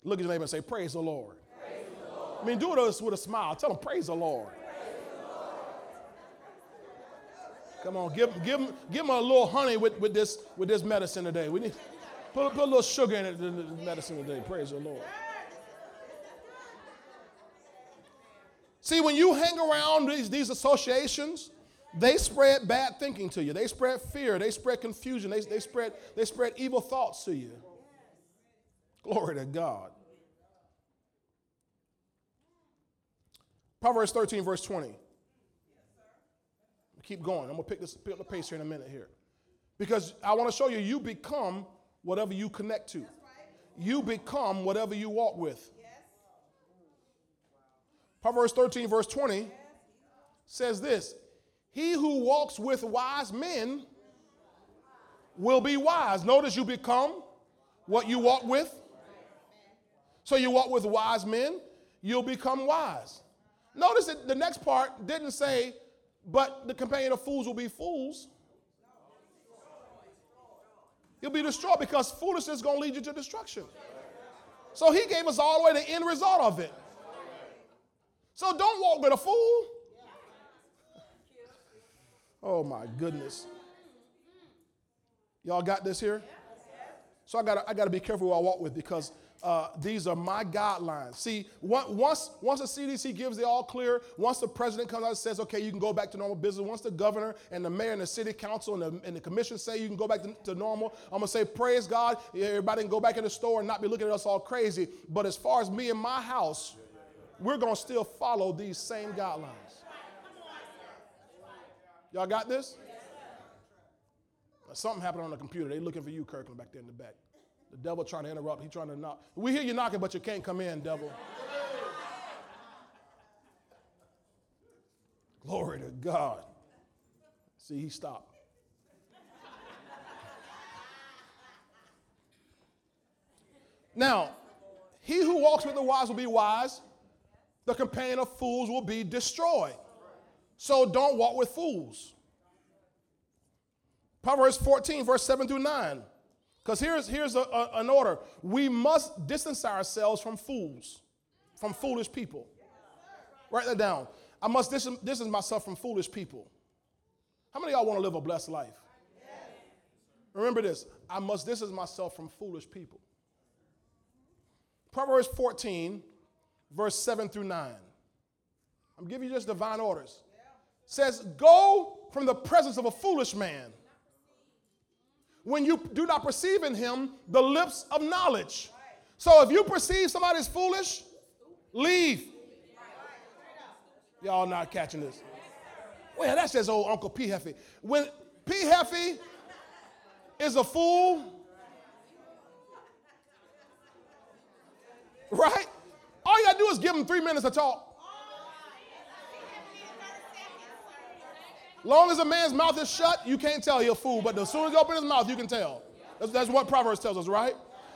Look at your neighbor and say, Praise the Lord. Praise the Lord. I mean, do it with a smile. Tell them, Praise the Lord. Come on, give, give, give him a little honey with, with, this, with this medicine today. We need put, put a little sugar in the medicine today. Praise the Lord. See, when you hang around these, these associations, they spread bad thinking to you. They spread fear. They spread confusion. They, they, spread, they spread evil thoughts to you. Glory to God. Proverbs 13, verse 20 keep going. I'm going to pick, this, pick up the pace here in a minute here. Because I want to show you, you become whatever you connect to. You become whatever you walk with. Proverbs 13, verse 20 says this He who walks with wise men will be wise. Notice you become what you walk with. So you walk with wise men, you'll become wise. Notice that the next part didn't say but the companion of fools will be fools. You'll be destroyed because foolishness is going to lead you to destruction. So he gave us all the way the end result of it. So don't walk with a fool. Oh my goodness. Y'all got this here? So I got I got to be careful who I walk with because uh, these are my guidelines. See, once, once the CDC gives the all clear, once the president comes out and says, okay, you can go back to normal business, once the governor and the mayor and the city council and the, and the commission say you can go back to, to normal, I'm going to say, praise God. Everybody can go back in the store and not be looking at us all crazy. But as far as me and my house, we're going to still follow these same guidelines. Y'all got this? Something happened on the computer. They're looking for you, Kirkland, back there in the back. The devil trying to interrupt. He trying to knock. We hear you knocking, but you can't come in, devil. Glory to God. See, he stopped. Now, he who walks with the wise will be wise. The companion of fools will be destroyed. So don't walk with fools. Proverbs 14, verse 7 through 9. Because here's, here's a, a, an order we must distance ourselves from fools, from foolish people. Write that down. I must distance, distance myself from foolish people. How many y'all want to live a blessed life? Remember this I must distance myself from foolish people. Proverbs 14, verse 7 through 9. I'm giving you just divine orders. Says, Go from the presence of a foolish man when you do not perceive in him the lips of knowledge. So if you perceive somebody is foolish, leave. Y'all not catching this. Well, that's just old Uncle P. Heffy. When P. Heffy is a fool, right? All you gotta do is give him three minutes to talk. Long as a man's mouth is shut, you can't tell he's a fool. But as soon as he opens his mouth, you can tell. That's, that's what Proverbs tells us, right?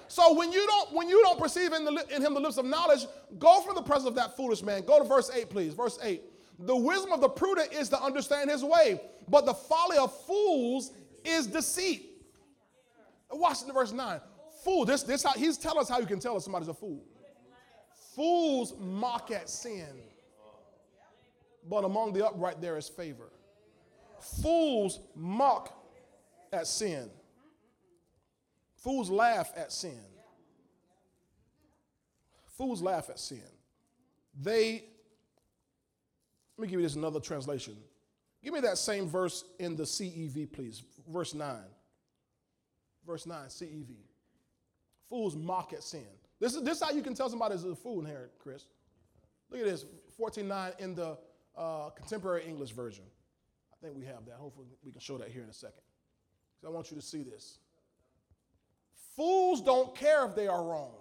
So when you don't when you don't perceive in, the, in him the lips of knowledge, go from the presence of that foolish man. Go to verse 8, please. Verse 8. The wisdom of the prudent is to understand his way, but the folly of fools is deceit. Watch verse 9. Fool, this, this how, he's telling us how you can tell if somebody's a fool. Fools mock at sin, but among the upright there is favor. Fools mock at sin. Fools laugh at sin. Fools laugh at sin. They, let me give you this another translation. Give me that same verse in the CEV, please. Verse 9. Verse 9, CEV. Fools mock at sin. This is this is how you can tell somebody is a fool in here, Chris. Look at this, 14.9 in the uh, contemporary English version. I think we have that. Hopefully, we can show that here in a second. Because I want you to see this. Fools don't care if they are wrong.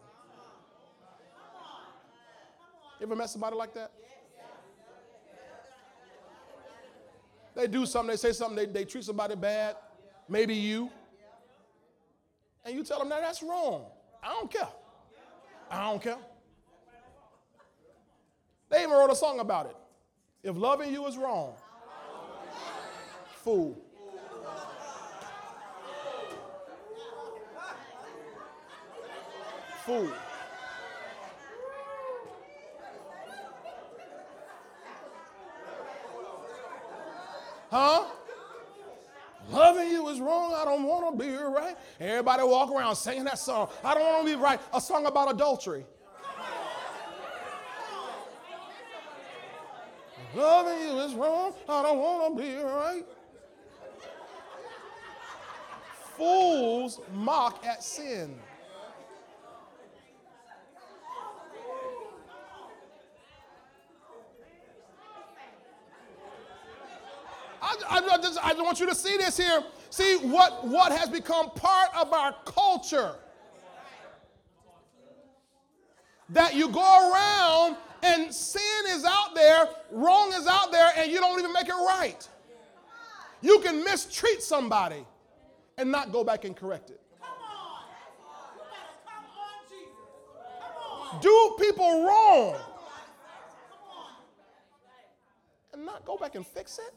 You ever met somebody like that? They do something, they say something, they, they treat somebody bad, maybe you, and you tell them that that's wrong. I don't care. I don't care. They even wrote a song about it. If loving you is wrong, fool. Fool. Huh? Loving you is wrong. I don't want to be right. Everybody walk around singing that song. I don't want to be right. A song about adultery. Loving you is wrong. I don't want to be right. Fools mock at sin. I, I, just, I want you to see this here. See what, what has become part of our culture. That you go around and sin is out there, wrong is out there, and you don't even make it right. You can mistreat somebody and not go back and correct it. Do people wrong and not go back and fix it?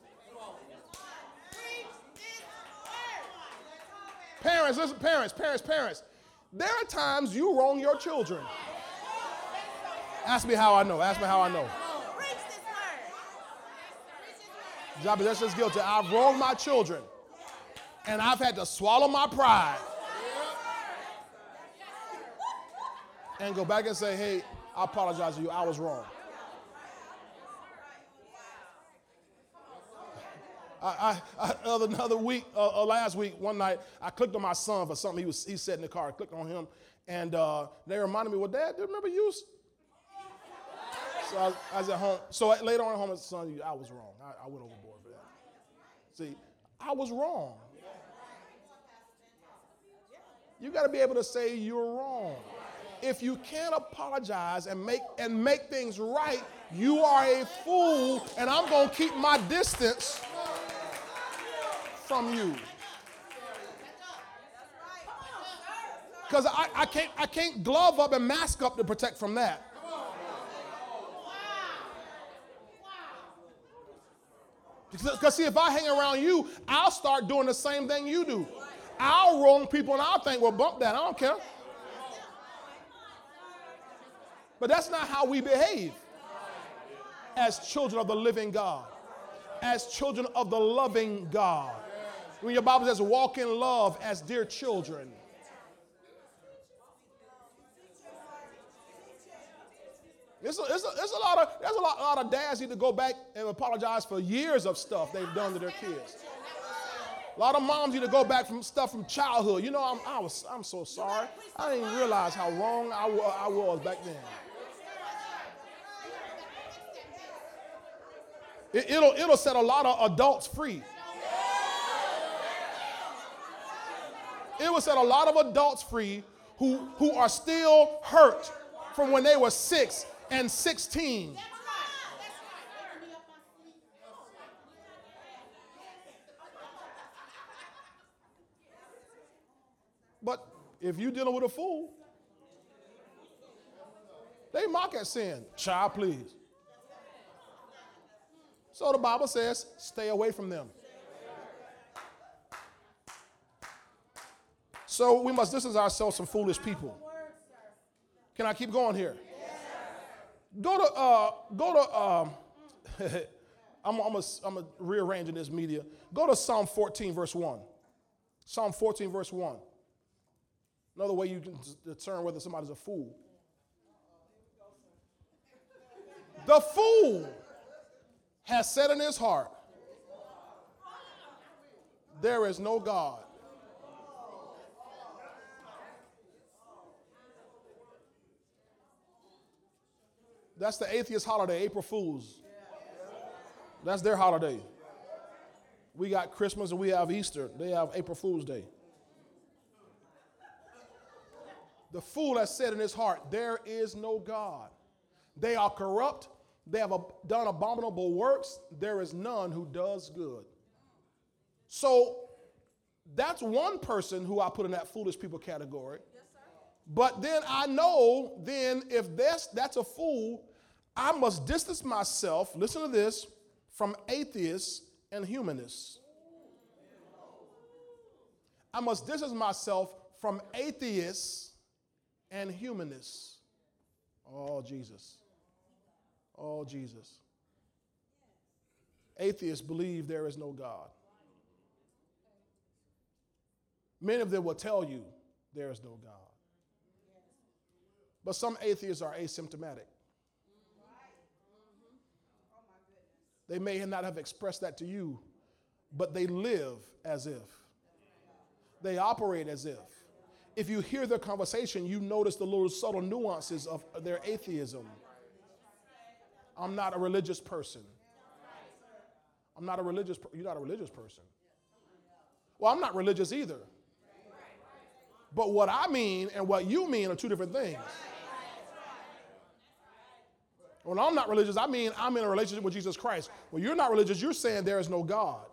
Parents, listen, parents, parents, parents. There are times you wrong your children. Ask me how I know. Ask me how I know. Job that's just guilty. I've wronged my children. And I've had to swallow my pride. And go back and say, hey, I apologize to you. I was wrong. I, I, I, another week, uh, uh, last week, one night, I clicked on my son for something he was he said in the car. I clicked on him, and uh, they reminded me, "Well, Dad, do you remember you?" So I, I, was at home. So later on at home, I said, son, I was wrong. I, I went overboard for that. See, I was wrong. You got to be able to say you're wrong. If you can't apologize and make and make things right, you are a fool, and I'm going to keep my distance from you. Because I, I, can't, I can't glove up and mask up to protect from that. Because, see, if I hang around you, I'll start doing the same thing you do. I'll wrong people and I'll think, well, bump that. I don't care. But that's not how we behave as children of the living God, as children of the loving God. When your Bible says, walk in love as dear children. It's a, it's a, it's a lot of, there's a lot, a lot of dads need to go back and apologize for years of stuff they've done to their kids. A lot of moms need to go back from stuff from childhood. You know, I'm, I was, I'm so sorry. I didn't realize how wrong I, I was back then. It, it'll, it'll set a lot of adults free. It will set a lot of adults free who, who are still hurt from when they were six and 16. But if you're dealing with a fool, they mock at sin. Child, please. So the Bible says, stay away from them. So we must distance ourselves from foolish people. Can I keep going here? Go to, uh, go to, um, I'm, I'm, a, I'm a rearranging this media. Go to Psalm 14, verse 1. Psalm 14, verse 1. Another way you can determine whether somebody's a fool. The fool has said in his heart, There is no God. That's the atheist holiday, April Fools. That's their holiday. We got Christmas and we have Easter. They have April Fool's Day. The fool has said in his heart, There is no God. They are corrupt. They have done abominable works. There is none who does good. So that's one person who I put in that foolish people category. But then I know then if that's that's a fool, I must distance myself, listen to this, from atheists and humanists. I must distance myself from atheists and humanists. Oh, Jesus. Oh, Jesus. Atheists believe there is no God. Many of them will tell you there is no God. But some atheists are asymptomatic. They may not have expressed that to you, but they live as if. They operate as if. If you hear their conversation, you notice the little subtle nuances of their atheism. I'm not a religious person. I'm not a religious you're not a religious person. Well, I'm not religious either. But what I mean and what you mean are two different things. When I'm not religious, I mean I'm in a relationship with Jesus Christ. When you're not religious, you're saying there is no God.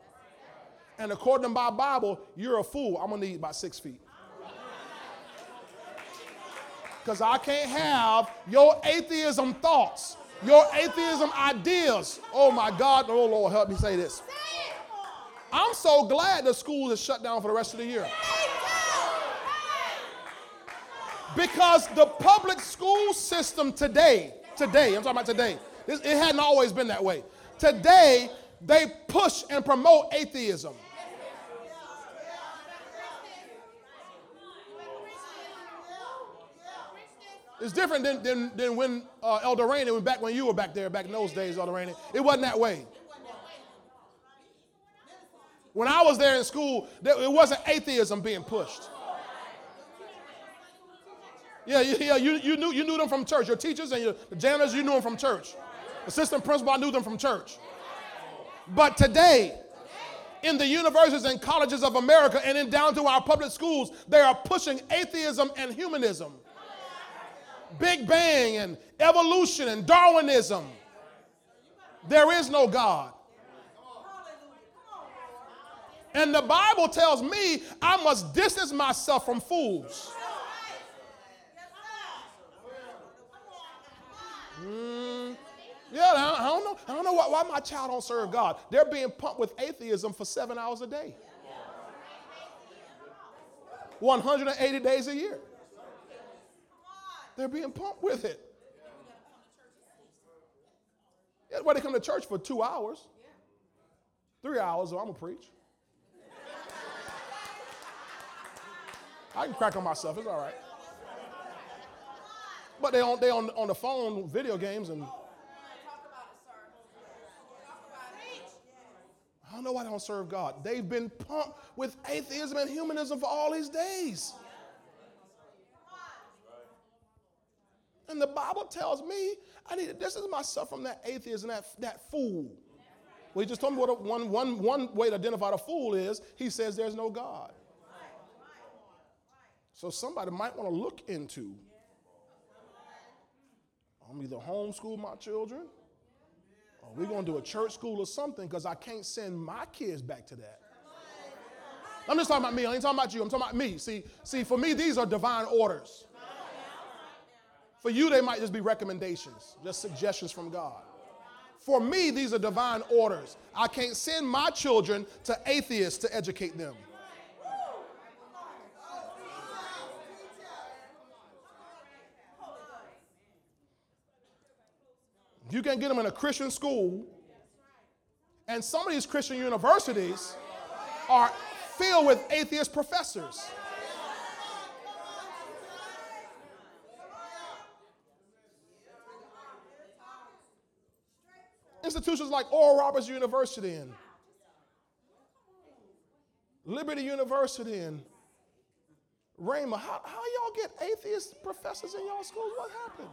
And according to my Bible, you're a fool. I'm gonna need about six feet. Because I can't have your atheism thoughts, your atheism ideas. Oh my God, oh Lord, help me say this. I'm so glad the school is shut down for the rest of the year. Because the public school system today, today, I'm talking about today, it hadn't always been that way. Today, they push and promote atheism. It's different than, than, than when uh, Elder Rainey, when back when you were back there, back in those days, Elder Rainey. It wasn't that way. When I was there in school, it wasn't atheism being pushed. Yeah, yeah, you, you, knew, you knew them from church. Your teachers and your the janitors, you knew them from church. Assistant principal, I knew them from church. But today, in the universities and colleges of America and in down to our public schools, they are pushing atheism and humanism. Big Bang and evolution and Darwinism. There is no God. And the Bible tells me I must distance myself from fools. Mm, yeah, I don't know. I don't know why, why my child don't serve God. They're being pumped with atheism for seven hours a day, 180 days a year. They're being pumped with it. Why they come to church for two hours, three hours, so I'm gonna preach. I can crack on myself, it's all right. But they on they on on the phone, video games, and I don't know why they don't serve God. They've been pumped with atheism and humanism for all these days. And the Bible tells me I need to distance myself from that atheist and that, that fool. Well, he just told me what a, one, one, one way to identify a fool is. He says there's no God. So somebody might want to look into I'm either homeschool my children or we're going to do a church school or something because I can't send my kids back to that. I'm just talking about me. I ain't talking about you. I'm talking about me. See, see, for me, these are divine orders. For you, they might just be recommendations, just suggestions from God. For me, these are divine orders. I can't send my children to atheists to educate them. You can get them in a Christian school, and some of these Christian universities are filled with atheist professors. Institutions like Oral Roberts University and Liberty University and Rhema. How, how y'all get atheist professors in y'all schools? What happened?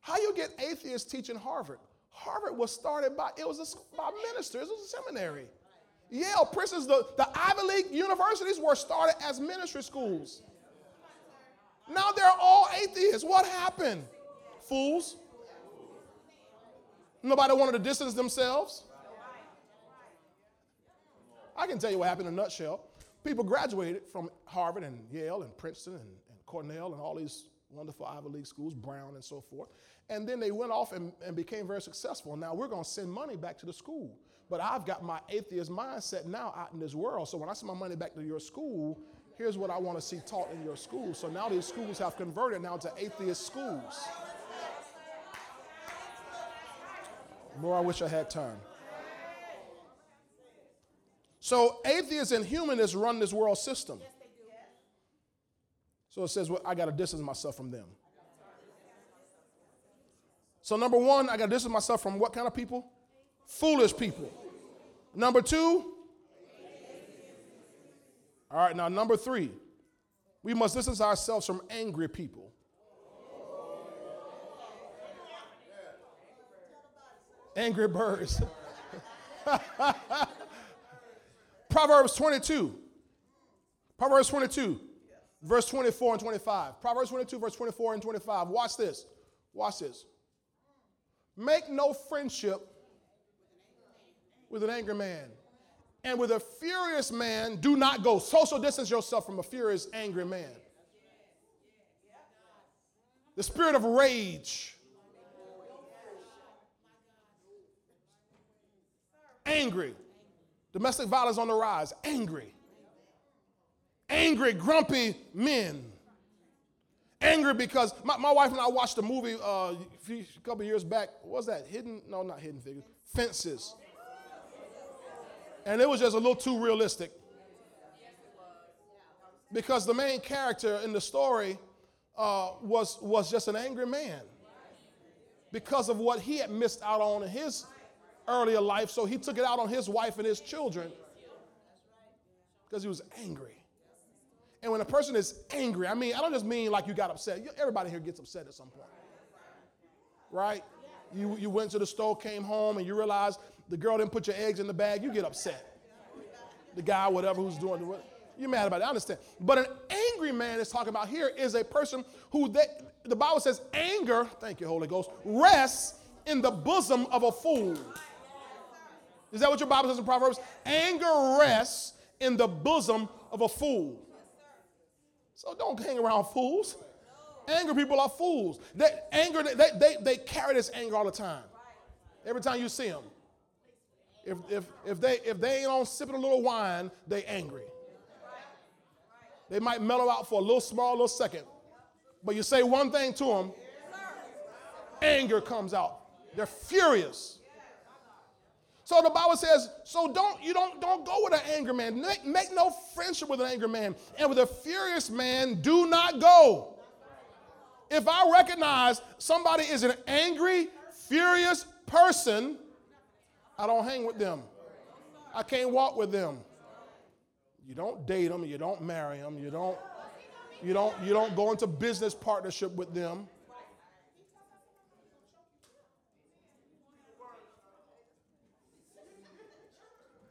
How you get atheists teaching Harvard? Harvard was started by, it was a, by ministers, it was a seminary. Yale, Princeton, the, the Ivy League universities were started as ministry schools. Now they're all atheists. What happened? Fools. Nobody wanted to distance themselves. I can tell you what happened in a nutshell. People graduated from Harvard and Yale and Princeton and, and Cornell and all these wonderful Ivy League schools, Brown and so forth. And then they went off and, and became very successful. Now we're going to send money back to the school. But I've got my atheist mindset now out in this world. So when I send my money back to your school, here's what I want to see taught in your school. So now these schools have converted now to atheist schools. More, I wish I had time. So atheists and humanists run this world system. So it says, well, I got to distance myself from them. So, number one, I got to distance myself from what kind of people? Foolish people. Number two, all right, now number three, we must distance ourselves from angry people. Angry birds. Proverbs 22. Proverbs 22, verse 24 and 25. Proverbs 22, verse 24 and 25. Watch this. Watch this. Make no friendship with an angry man. And with a furious man, do not go. Social distance yourself from a furious, angry man. The spirit of rage. Angry. Domestic violence on the rise. Angry. Angry, grumpy men. Angry because my, my wife and I watched a movie uh, a, few, a couple years back. What was that? Hidden? No, not Hidden Figures. Fences. And it was just a little too realistic. Because the main character in the story uh, was, was just an angry man because of what he had missed out on in his earlier life. So he took it out on his wife and his children because he was angry. And when a person is angry, I mean, I don't just mean like you got upset. Everybody here gets upset at some point, right? You, you went to the store, came home, and you realized the girl didn't put your eggs in the bag, you get upset. The guy, whatever, who's doing it, you're mad about it. I understand. But an angry man is talking about here is a person who they, the Bible says anger, thank you, Holy Ghost, rests in the bosom of a fool. Is that what your Bible says in Proverbs? Anger rests in the bosom of a fool. So don't hang around fools. Angry people are fools. They, anger, they, they, they carry this anger all the time. Every time you see them. If, if, if, they, if they ain't on sipping a little wine, they angry. They might mellow out for a little small little second. But you say one thing to them, anger comes out. They're furious. So the Bible says, so don't you don't don't go with an angry man. Make, make no friendship with an angry man. And with a furious man, do not go. If I recognize somebody is an angry, furious person, I don't hang with them. I can't walk with them. You don't date them, you don't marry them, you don't you don't you don't go into business partnership with them.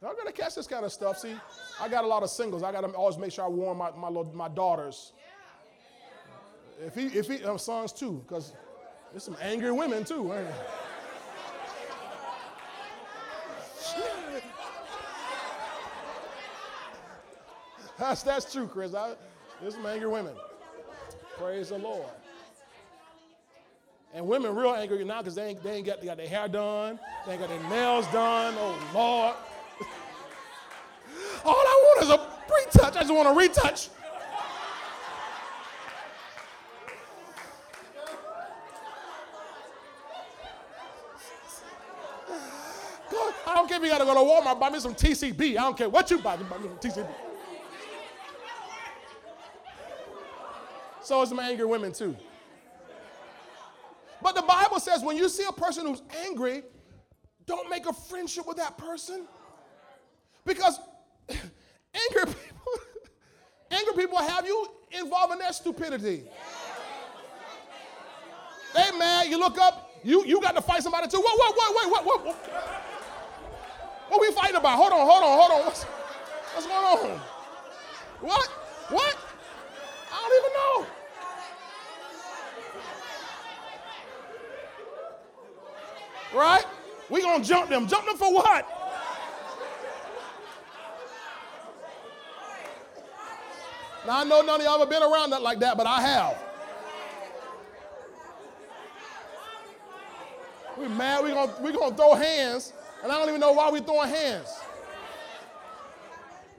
I'm gonna catch this kind of stuff. See, I got a lot of singles. I gotta always make sure I warn my, my, my daughters. If he, if he, uh, sons too, because there's some angry women too. Ain't there? that's, that's true, Chris. I, there's some angry women. Praise the Lord. And women real angry now because they ain't, they ain't got, they got their hair done, they ain't got their nails done. Oh, Lord. All I want is a retouch. I just want a retouch. I don't care if you gotta go to Walmart, buy me some TCB. I don't care what you buy, buy me some TCB. So it's my angry women too. But the Bible says when you see a person who's angry, don't make a friendship with that person. Because angry people, angry people have you involved in their stupidity. They mad, you look up, you, you got to fight somebody too. What, what, what, wait, what, what, what? What we fighting about? Hold on, hold on, hold on. What's, what's going on? What? What? I don't even know. Right? We gonna jump them. Jump them for what? Now, I know none of y'all have been around that like that, but I have. We're mad. We're going we gonna throw hands, and I don't even know why we're throwing hands.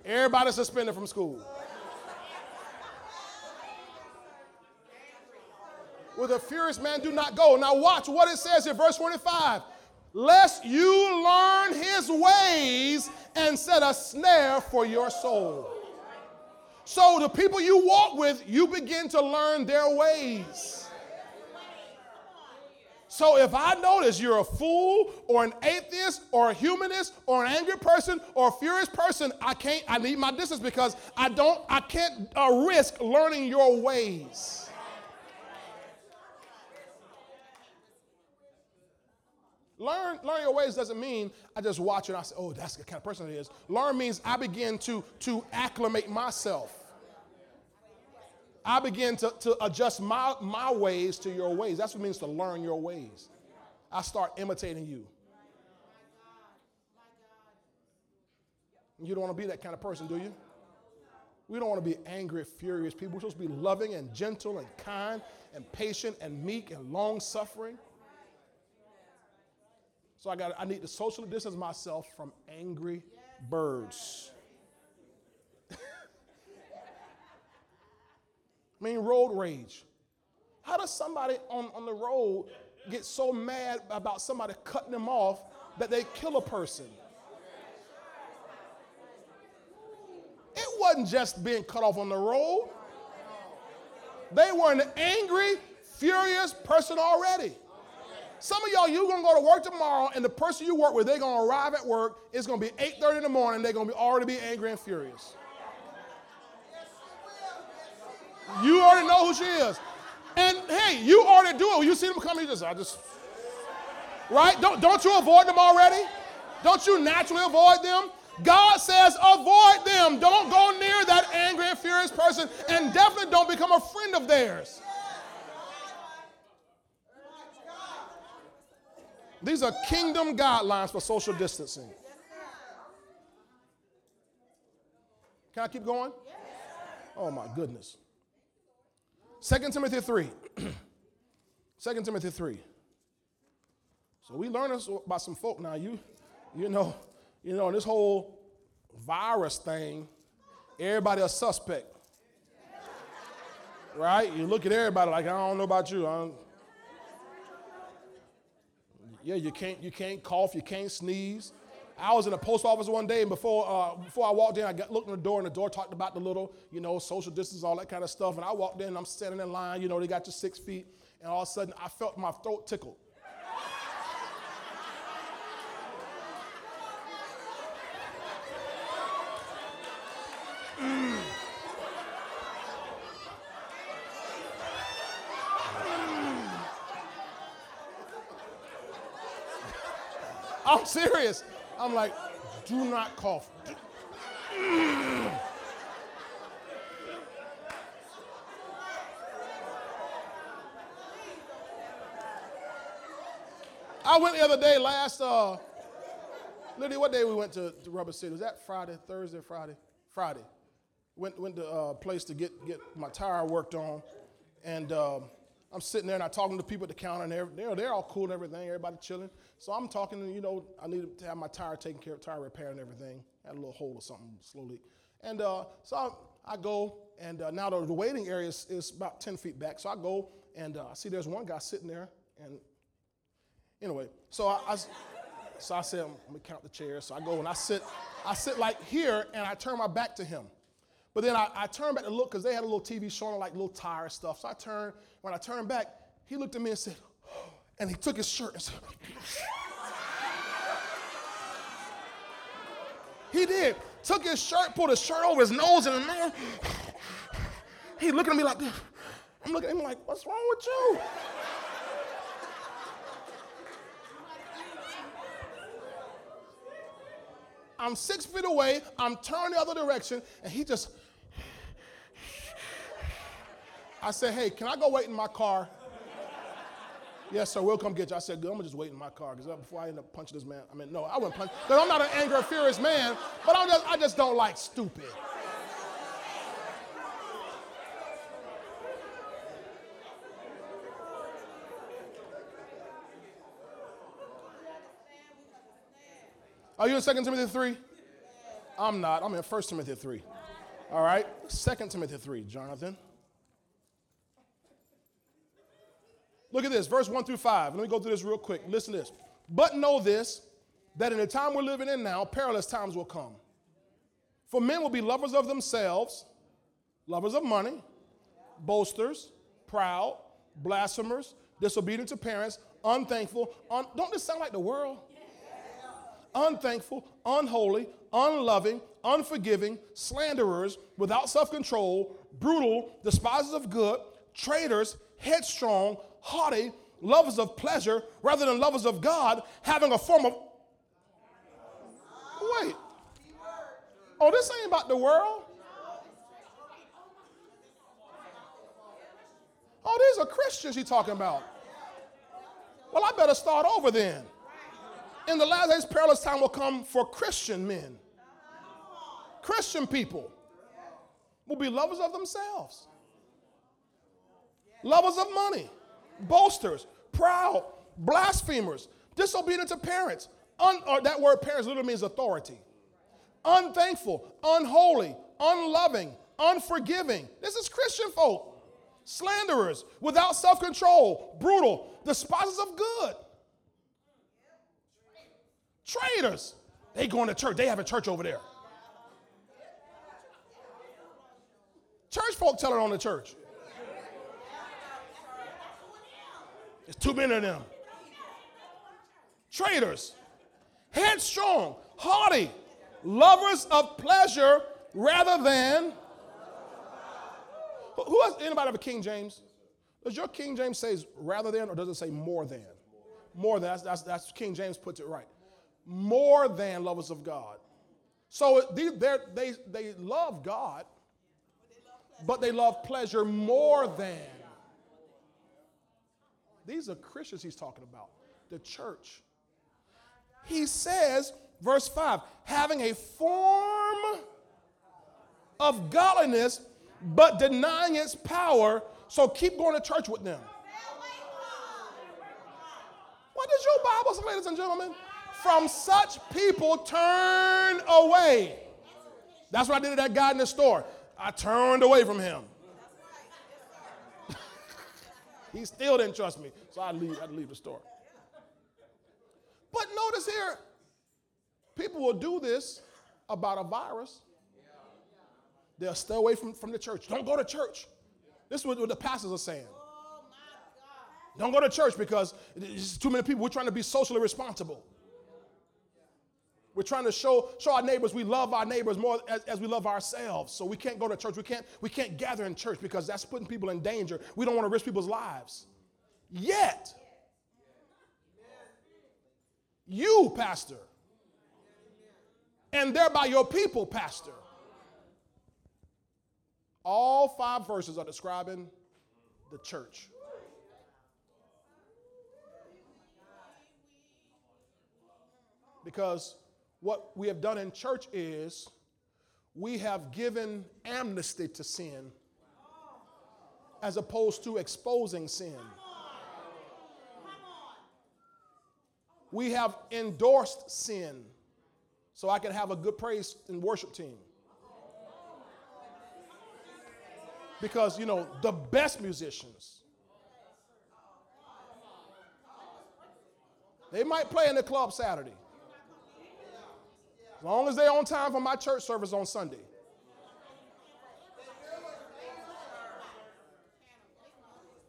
Everybody suspended from school. With a furious man, do not go. Now, watch what it says in verse 25. Lest you learn his ways and set a snare for your soul. So, the people you walk with, you begin to learn their ways. So if I notice you're a fool or an atheist or a humanist or an angry person or a furious person, I can't, I need my distance because I don't, I can't uh, risk learning your ways. Learn, learn your ways doesn't mean I just watch and I say, oh, that's the kind of person it is. Learn means I begin to, to acclimate myself. I begin to, to adjust my, my ways to your ways. That's what it means to learn your ways. I start imitating you. You don't want to be that kind of person, do you? We don't want to be angry, furious people. We're supposed to be loving and gentle and kind and patient and meek and long suffering. So I got I need to socially distance myself from angry birds. I mean, road rage. How does somebody on, on the road get so mad about somebody cutting them off that they kill a person? It wasn't just being cut off on the road. They were an angry, furious person already. Some of y'all, you're gonna go to work tomorrow, and the person you work with, they're gonna arrive at work. It's gonna be 8:30 in the morning. They're gonna be already be angry and furious. You already know who she is. And hey, you already do it. You see them coming, you just, I just, right? Don't, don't you avoid them already? Don't you naturally avoid them? God says, avoid them. Don't go near that angry and furious person, and definitely don't become a friend of theirs. These are kingdom guidelines for social distancing. Can I keep going? Oh my goodness. 2 Timothy 3. 2 Timothy 3. So we learn about some folk now. You, you know, you know, this whole virus thing, everybody a suspect. Right? You look at everybody like, I don't know about you. Yeah, you can't, you can't cough, you can't sneeze. I was in a post office one day, and before, uh, before I walked in, I got, looked in the door, and the door talked about the little, you know, social distance, all that kind of stuff. And I walked in, and I'm standing in line, you know, they got you six feet, and all of a sudden, I felt my throat tickle. Serious. I'm like, do not cough. I went the other day, last, uh, literally, what day we went to, to Rubber City? Was that Friday, Thursday, Friday? Friday. Went, went to a uh, place to get, get my tire worked on. And um, I'm sitting there and I'm talking to people at the counter, and they're, they're, they're all cool and everything, everybody chilling. So I'm talking, you know, I need to have my tire taken care of, tire repair and everything. Had a little hole or something slowly. And uh, so I, I, go, and uh, now the, the, waiting area is, is, about 10 feet back. So I go, and uh, I see there's one guy sitting there. And anyway, so I, I so I said, let me count the chairs. So I go and I sit, I sit like here, and I turn my back to him. But then I, I turn back to look because they had a little TV showing like little tire stuff. So I turned, when I turned back, he looked at me and said, and he took his shirt and said, He did. Took his shirt, pulled his shirt over his nose and mouth. He looking at me like this. I'm looking at him like, what's wrong with you? I'm six feet away, I'm turned the other direction, and he just. I said, hey, can I go wait in my car? yes, sir, we'll come get you. I said, good, I'm gonna just wait in my car because uh, before I end up punching this man, I mean, no, I wouldn't punch, because I'm not an angry, furious man, but I'm just, I just don't like stupid. Are you in 2 Timothy 3? I'm not. I'm in 1 Timothy 3. All right. 2 Timothy 3, Jonathan. Look at this, verse 1 through 5. Let me go through this real quick. Listen to this. But know this, that in the time we're living in now, perilous times will come. For men will be lovers of themselves, lovers of money, boasters, proud, blasphemers, disobedient to parents, unthankful. Un- don't this sound like the world? Unthankful, unholy, unloving, unforgiving, slanderers, without self control, brutal, despisers of good, traitors, headstrong, haughty, lovers of pleasure rather than lovers of God, having a form of. Wait. Oh, this ain't about the world. Oh, these are Christians he's talking about. Well, I better start over then. In the last days, perilous time will come for Christian men. Christian people will be lovers of themselves, lovers of money, boasters, proud, blasphemers, disobedient to parents. Un, uh, that word parents literally means authority. Unthankful, unholy, unloving, unforgiving. This is Christian folk. Slanderers, without self control, brutal, despisers of good. Traitors. They going to church. They have a church over there. Church folk tell it on the church. There's too many of them. Traitors, headstrong, haughty, lovers of pleasure rather than. Who has anybody have a King James? Does your King James say rather than or does it say more than? More than. That's, that's, that's King James puts it right. More than lovers of God. So they, they, they love God, but they love pleasure more than. These are Christians he's talking about, the church. He says, verse 5, having a form of godliness, but denying its power. So keep going to church with them. What does your Bible say, ladies and gentlemen? From such people turn away. That's what I did to that guy in the store. I turned away from him. He still didn't trust me, so I leave, I leave the store. But notice here, people will do this about a virus. They'll stay away from, from the church. Don't go to church. This is what, what the pastors are saying. Don't go to church because there's too many people. We're trying to be socially responsible. We're trying to show, show our neighbors we love our neighbors more as, as we love ourselves. So we can't go to church. We can't, we can't gather in church because that's putting people in danger. We don't want to risk people's lives. Yet, you, pastor, and thereby your people, pastor, all five verses are describing the church. Because what we have done in church is we have given amnesty to sin as opposed to exposing sin. We have endorsed sin so I can have a good praise and worship team. Because, you know, the best musicians, they might play in the club Saturday. As long as they're on time for my church service on Sunday.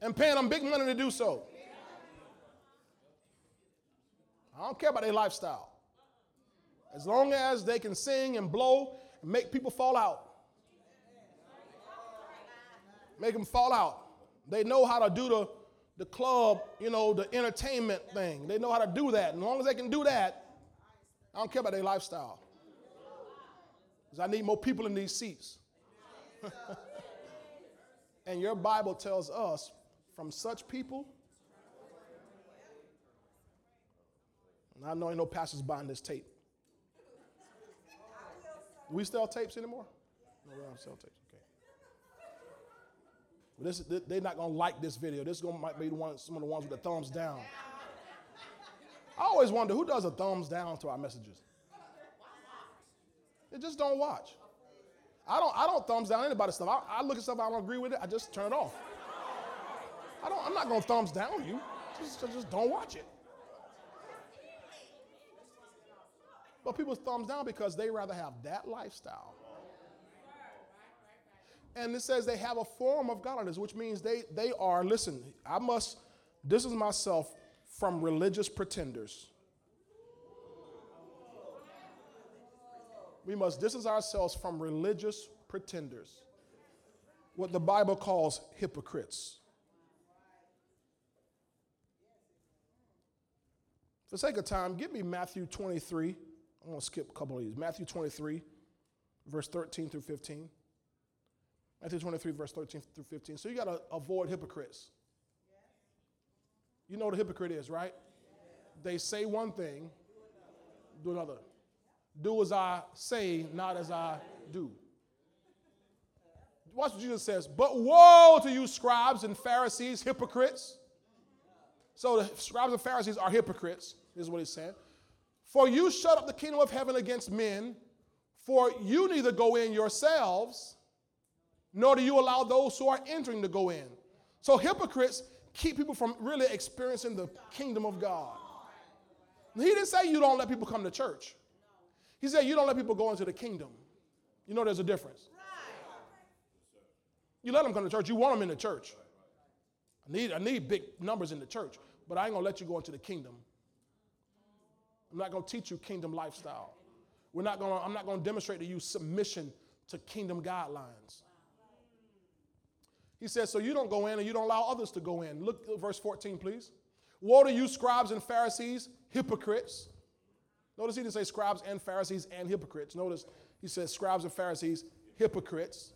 And paying them big money to do so. I don't care about their lifestyle. As long as they can sing and blow and make people fall out. Make them fall out. They know how to do the, the club, you know, the entertainment thing. They know how to do that. As long as they can do that, I don't care about their lifestyle. Because I need more people in these seats. and your Bible tells us from such people, and I know ain't no pastors buying this tape. We sell tapes anymore? No, we don't sell tapes. Okay. But this, they're not to like this video. This gonna might be one, some of the ones with the thumbs down. I always wonder who does a thumbs down to our messages. They just don't watch. I don't, I don't thumbs down anybody's stuff. I, I look at stuff I don't agree with it, I just turn it off. I don't, I'm not to thumbs down you. Just, just don't watch it. But people thumbs down because they rather have that lifestyle. And it says they have a form of godliness, which means they, they are, listen, I must distance myself from religious pretenders. We must distance ourselves from religious pretenders, what the Bible calls hypocrites. For sake of time, give me Matthew 23. I'm going to skip a couple of these. Matthew 23, verse 13 through 15. Matthew 23, verse 13 through 15. So you got to avoid hypocrites. You know what a hypocrite is, right? They say one thing, do another. Do as I say, not as I do. Watch what Jesus says. But woe to you, scribes and Pharisees, hypocrites. So the scribes and Pharisees are hypocrites, This is what he's saying. For you shut up the kingdom of heaven against men, for you neither go in yourselves, nor do you allow those who are entering to go in. So hypocrites keep people from really experiencing the kingdom of God. He didn't say you don't let people come to church. He said you don't let people go into the kingdom. You know there's a difference. You let them come to church, you want them in the church. I need, I need big numbers in the church, but I ain't gonna let you go into the kingdom. I'm not gonna teach you kingdom lifestyle. We're not gonna, I'm not gonna demonstrate to you submission to kingdom guidelines. He says, so you don't go in and you don't allow others to go in. Look verse 14, please. Woe to you, scribes and Pharisees, hypocrites. Notice he didn't say scribes and Pharisees and hypocrites. Notice he says scribes and Pharisees, hypocrites.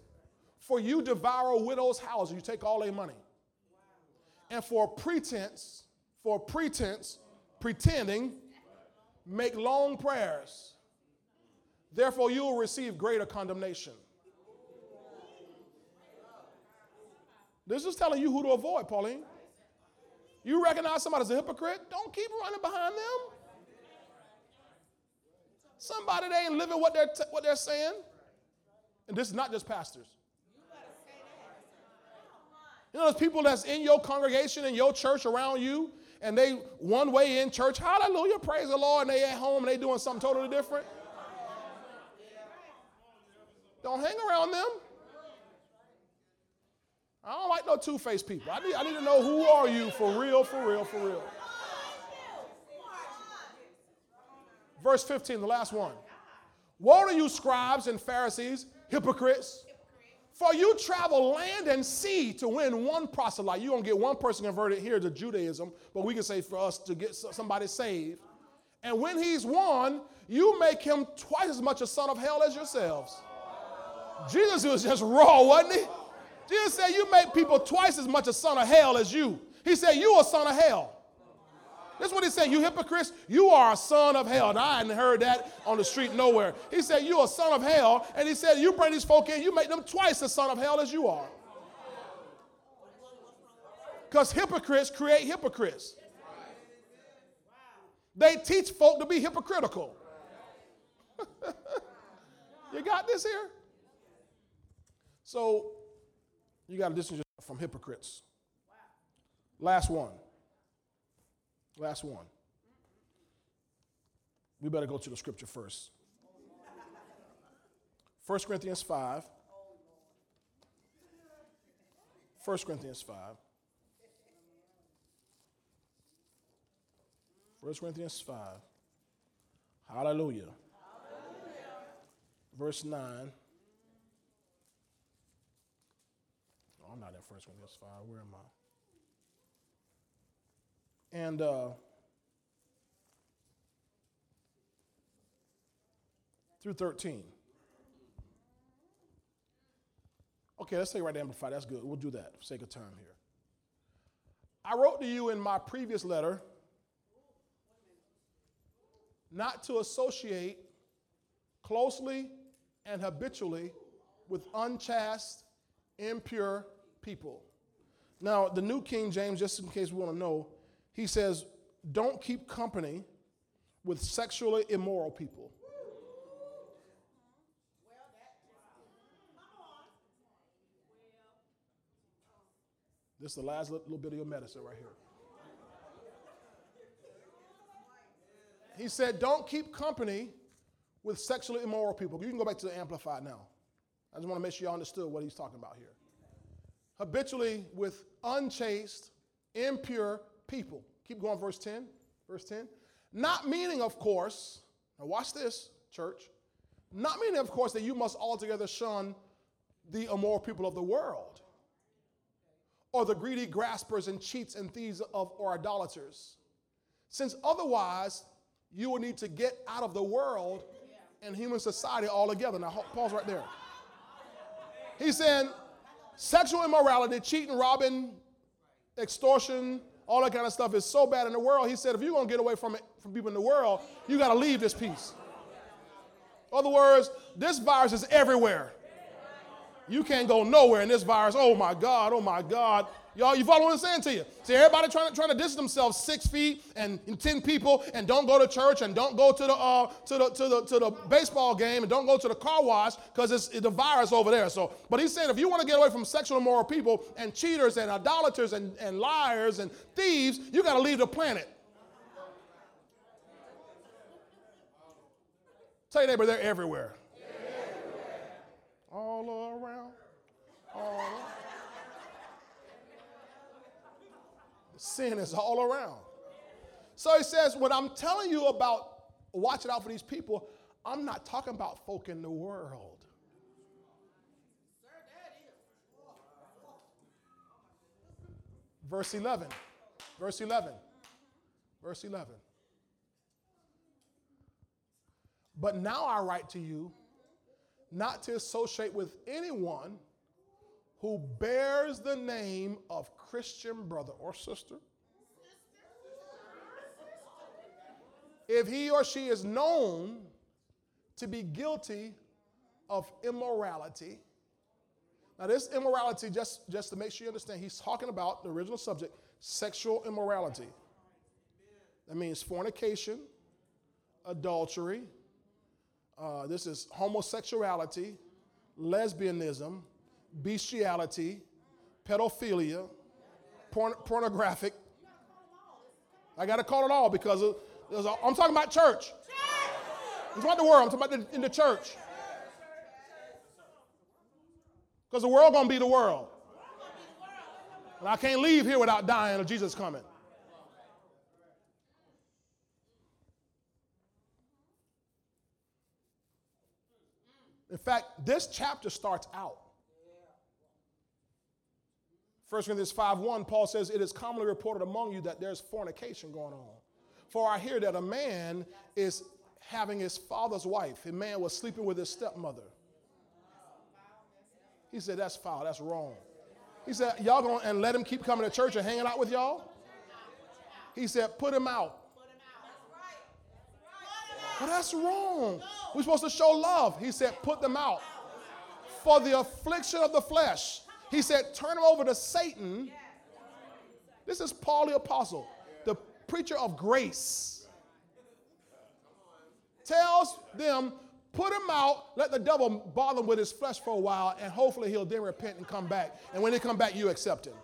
For you devour widows' houses, you take all their money. And for pretense, for pretense, pretending, make long prayers. Therefore, you will receive greater condemnation. This is telling you who to avoid, Pauline. You recognize somebody as a hypocrite? Don't keep running behind them. Somebody they ain't living what they're, t- what they're saying. And this is not just pastors. You know, there's people that's in your congregation, in your church around you, and they one way in church, hallelujah, praise the Lord, and they at home and they doing something totally different. Don't hang around them. I don't like no two-faced people. I need, I need to know who are you for real, for real, for real. Verse 15, the last one. Woe to you, scribes and Pharisees, hypocrites! For you travel land and sea to win one proselyte. You're going to get one person converted here to Judaism, but we can say for us to get somebody saved. And when he's won, you make him twice as much a son of hell as yourselves. Jesus was just raw, wasn't he? Jesus said, You make people twice as much a son of hell as you. He said, You a son of hell. That's what he said. You hypocrites, you are a son of hell. Now, I hadn't heard that on the street nowhere. He said, You're a son of hell. And he said, You bring these folk in, you make them twice as son of hell as you are. Because hypocrites create hypocrites. They teach folk to be hypocritical. you got this here? So, you got to distance yourself from hypocrites. Last one. Last one. We better go to the scripture first. 1 Corinthians 5. 1 Corinthians 5. 1 Corinthians 5. Hallelujah. Hallelujah. Verse 9. Oh, I'm not in 1 Corinthians 5. Where am I? And uh, through 13. Okay, let's take right Amplify. That's good. We'll do that for sake of time here. I wrote to you in my previous letter not to associate closely and habitually with unchaste, impure people. Now, the New King James, just in case we want to know, he says, don't keep company with sexually immoral people. This is the last little bit of your medicine right here. He said, Don't keep company with sexually immoral people. You can go back to the Amplified now. I just want to make sure y'all understood what he's talking about here. Habitually with unchaste, impure, people. Keep going, verse 10. Verse 10. Not meaning, of course, now watch this, church. Not meaning, of course, that you must altogether shun the immoral people of the world, or the greedy graspers and cheats and thieves of or idolaters, since otherwise you will need to get out of the world and human society altogether. Now, pause right there. He's saying sexual immorality, cheating, robbing, extortion, all that kind of stuff is so bad in the world. He said, if you're going to get away from it, from people in the world, you got to leave this piece. In other words, this virus is everywhere. You can't go nowhere in this virus. Oh my God, oh my God. Y'all, you follow what I'm saying to you? See, everybody trying to, trying to distance themselves six feet and, and 10 people and don't go to church and don't go to the, uh, to the, to the, to the baseball game and don't go to the car wash because it's, it's the virus over there. So, but he's saying if you want to get away from sexual immoral people and cheaters and idolaters and, and liars and thieves, you got to leave the planet. Tell your neighbor they're everywhere. everywhere. All around. All around. Sin is all around. So he says, when I'm telling you about watching out for these people, I'm not talking about folk in the world. Verse 11. Verse 11. Verse 11. But now I write to you not to associate with anyone who bears the name of Christian brother or sister. If he or she is known to be guilty of immorality, now this immorality, just, just to make sure you understand, he's talking about the original subject, sexual immorality. That means fornication, adultery, uh, this is homosexuality, lesbianism, bestiality, pedophilia, porn- pornographic. I got to call it all because of, I'm talking about church. I'm talking about the world. I'm talking about the, in the church. Because the world gonna be the world. And I can't leave here without dying or Jesus coming. In fact, this chapter starts out. 1 Corinthians 5 1, Paul says, It is commonly reported among you that there's fornication going on. For I hear that a man is having his father's wife. A man was sleeping with his stepmother. He said, That's foul. That's wrong. He said, Y'all going and let him keep coming to church and hanging out with y'all? He said, Put him out. Well, that's wrong. We're supposed to show love. He said, put them out. For the affliction of the flesh. He said, turn them over to Satan. This is Paul the Apostle, the preacher of grace. Tells them, put him out, let the devil bother him with his flesh for a while, and hopefully he'll then repent and come back. And when he come back, you accept him.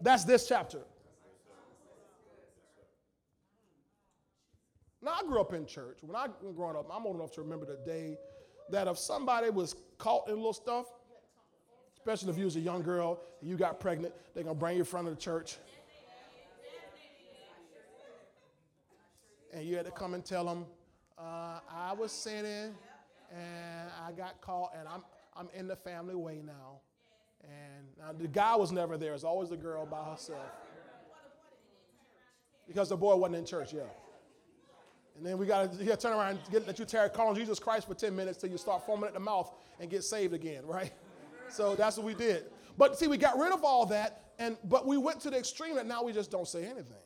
That's this chapter. Now, I grew up in church. When I was growing up, I'm old enough to remember the day that if somebody was caught in little stuff, especially if you was a young girl and you got pregnant, they're going to bring you in front of the church. And you had to come and tell them, uh, I was sinning and I got caught and I'm, I'm in the family way now. And now the guy was never there. It's always the girl by herself. Because the boy wasn't in church, yeah. And then we got to turn around and get, let you tarry, call on Jesus Christ for 10 minutes till you start foaming at the mouth and get saved again, right? So that's what we did. But see, we got rid of all that, and but we went to the extreme that now we just don't say anything.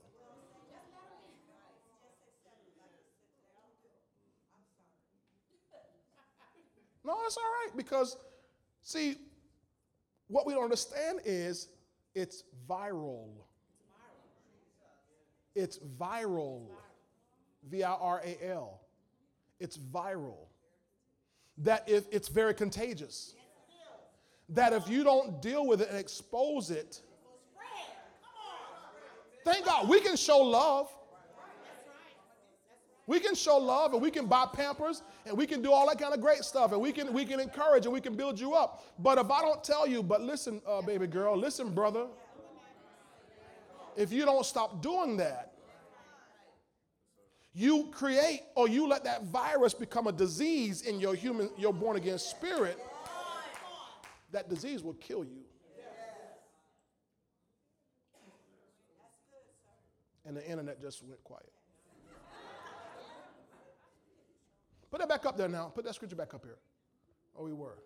No, that's all right because, see, what we don't understand is it's viral. It's viral. V I R A L. It's viral. That if it's very contagious. That if you don't deal with it and expose it, thank God we can show love. We can show love and we can buy pampers and we can do all that kind of great stuff and we can we can encourage and we can build you up. But if I don't tell you, but listen, uh, baby girl, listen, brother, if you don't stop doing that, you create or you let that virus become a disease in your human, your born again spirit, that disease will kill you. And the internet just went quiet. Put that back up there now. Put that scripture back up here. Oh, we were.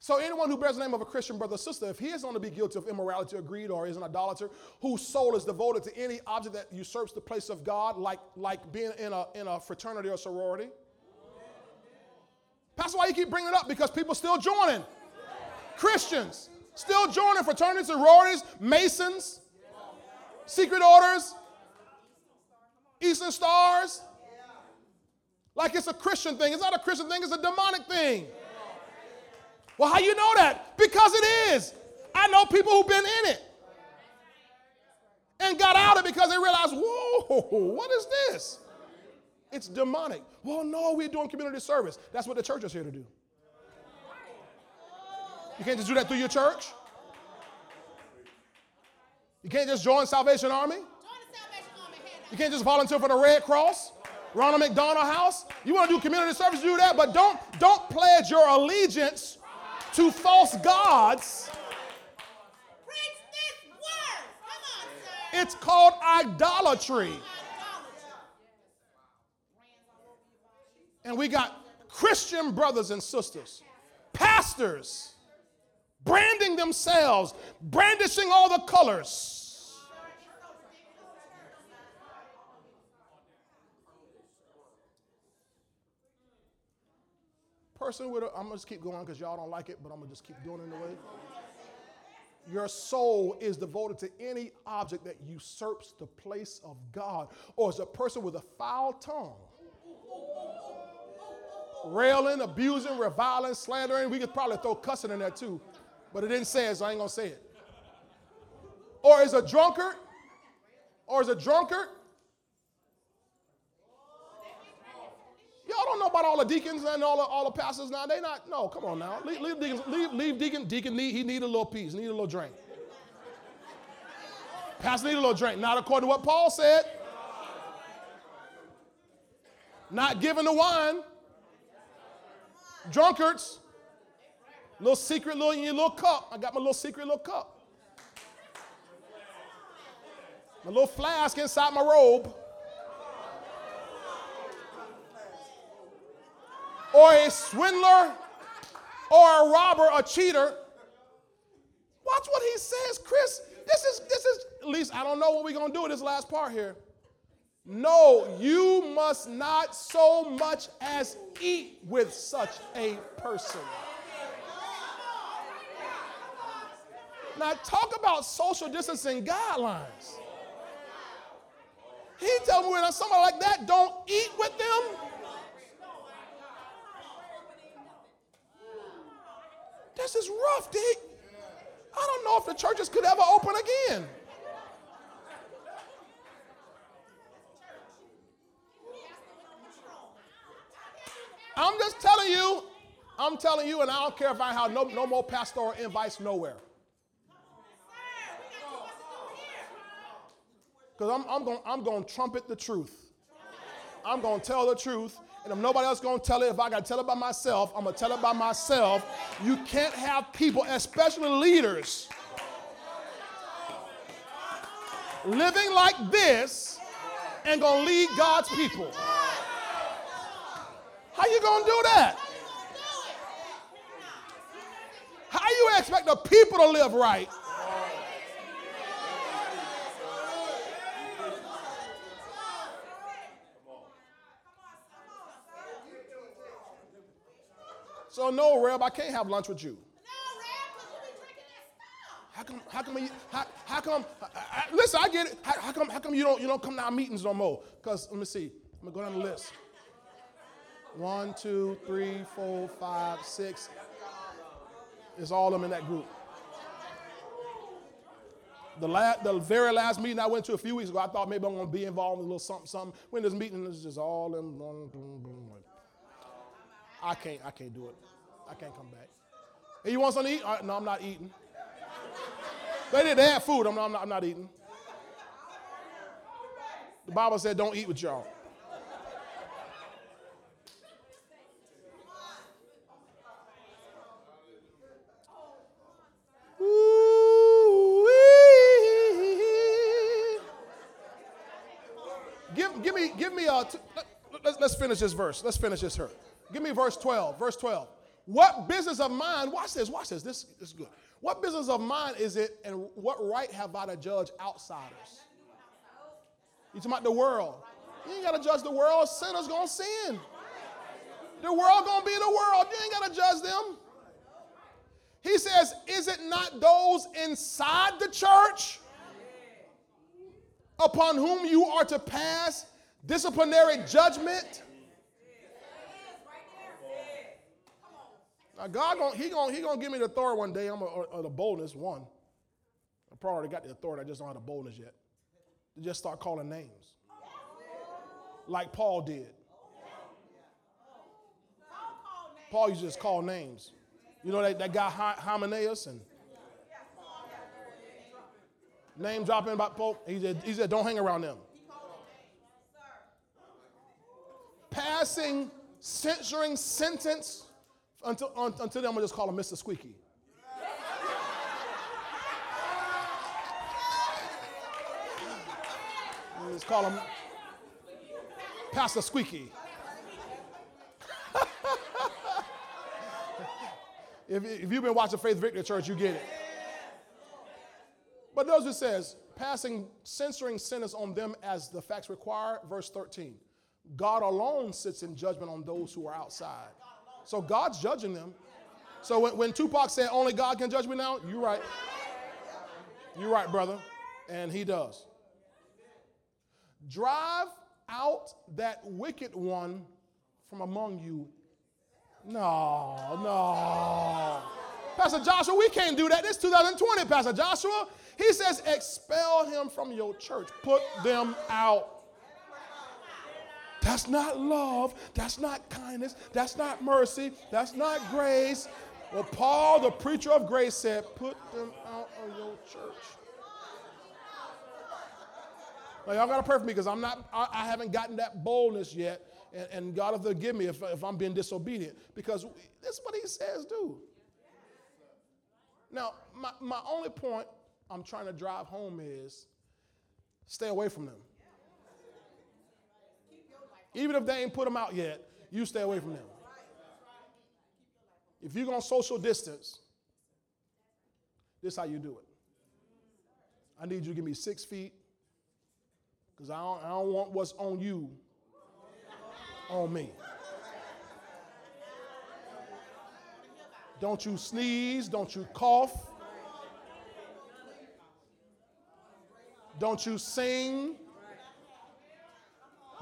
So, anyone who bears the name of a Christian brother or sister, if he is going to be guilty of immorality or greed or is an idolater, whose soul is devoted to any object that usurps the place of God, like, like being in a, in a fraternity or sorority. That's why you keep bringing it up because people still joining. Christians still joining fraternities, sororities, Masons, secret orders, Eastern Stars. Like it's a Christian thing. It's not a Christian thing, it's a demonic thing. Well, how you know that? Because it is. I know people who've been in it and got out of it because they realized, whoa, what is this? It's demonic. Well, no, we're doing community service. That's what the church is here to do. You can't just do that through your church. You can't just join Salvation Army. You can't just volunteer for the Red Cross, Ronald McDonald House. You want to do community service, do that, but don't don't pledge your allegiance to false gods. It's called idolatry. And we got Christian brothers and sisters, pastors, branding themselves, brandishing all the colors. Person with a, I'm gonna just keep going because y'all don't like it, but I'm gonna just keep doing it anyway. Your soul is devoted to any object that usurps the place of God, or is a person with a foul tongue railing, abusing, reviling, slandering. We could probably throw cussing in there too, but it didn't say it, so I ain't gonna say it. Or is a drunkard, or is a drunkard. Y'all don't know about all the deacons and all the, all the pastors now. They not, no, come on now. Leave, leave, deacons, leave, leave deacon, deacon need, he need a little peace, need a little drink. Pastor need a little drink. Not according to what Paul said. Not giving the wine drunkards, little secret little in your little cup. I got my little secret little cup. My little flask inside my robe. Or a swindler, or a robber, a cheater. Watch what he says, Chris. This is this is at least I don't know what we're gonna do with this last part here. No, you must not so much as eat with such a person. Now, talk about social distancing guidelines. He told me when somebody like that don't eat with them. This is rough, Dick. I don't know if the churches could ever open again. I'm just telling you, I'm telling you, and I don't care if I have no, no more pastoral invites nowhere. Because I'm, I'm going I'm to trumpet the truth. I'm going to tell the truth. And if nobody else going to tell it, if I got to tell it by myself, I'm going to tell it by myself. You can't have people, especially leaders, living like this and going to lead God's people. How you gonna do that? How you expect the people to live right? So no, Reb, I can't have lunch with you. How come? How come? You, how, how come? I, I, listen, I get it. How, how, come? How come you don't you don't come to our meetings no more? Because let me see. I'm gonna go down the list. One, two, three, four, five, six. It's all of them in that group. The, la- the very last meeting I went to a few weeks ago, I thought maybe I'm going to be involved in a little something, something. When this meeting is just all them. Boom, boom, boom. I can't, I can't do it. I can't come back. Hey, you want something to eat? Uh, no, I'm not eating. They did. They had food. I'm not, I'm not eating. The Bible said, "Don't eat with y'all." Ooh-wee. Give, give me, give me a. T- let's, let's finish this verse. Let's finish this here. Give me verse 12. Verse 12. What business of mine, watch this, watch this, this, this is good. What business of mine is it, and what right have I to judge outsiders? You talking about the world. You ain't got to judge the world. Sinners to sin. The world to be the world. You ain't got to judge them. He says, Is it not those inside the church upon whom you are to pass disciplinary judgment? Now God gonna, he gonna he gonna give me the authority one day. I'm a, or, the boldness one. I probably already got the authority. I just don't have the boldness yet. To just start calling names, like Paul did. Paul used to just call names. You know that, that guy Hymenaeus and name dropping about Pope. He said, he said, don't hang around them. Passing, censoring sentence until, until then, I'm going to just call him Mr. Squeaky. Let's call him Pastor Squeaky. if, if you've been watching Faith Victory Church, you get it. But notice it says, passing, censoring sinners on them as the facts require, verse 13. God alone sits in judgment on those who are outside. So God's judging them. So when, when Tupac said, only God can judge me now, you're right. You're right, brother. And he does. Drive out that wicked one from among you. No, no. Pastor Joshua, we can't do that. This 2020, Pastor Joshua. He says, expel him from your church. Put them out. That's not love. That's not kindness. That's not mercy. That's not grace. Well, Paul, the preacher of grace, said, Put them out of your church. Now, y'all got to pray for me because I'm not, I, I, haven't gotten that boldness yet. And, and God will forgive me if, if I'm being disobedient because that's what he says do. Now, my, my only point I'm trying to drive home is stay away from them. Even if they ain't put them out yet, you stay away from them. If you're going to social distance, this is how you do it. I need you to give me six feet because I don't, I don't want what's on you on me. Don't you sneeze, don't you cough, don't you sing,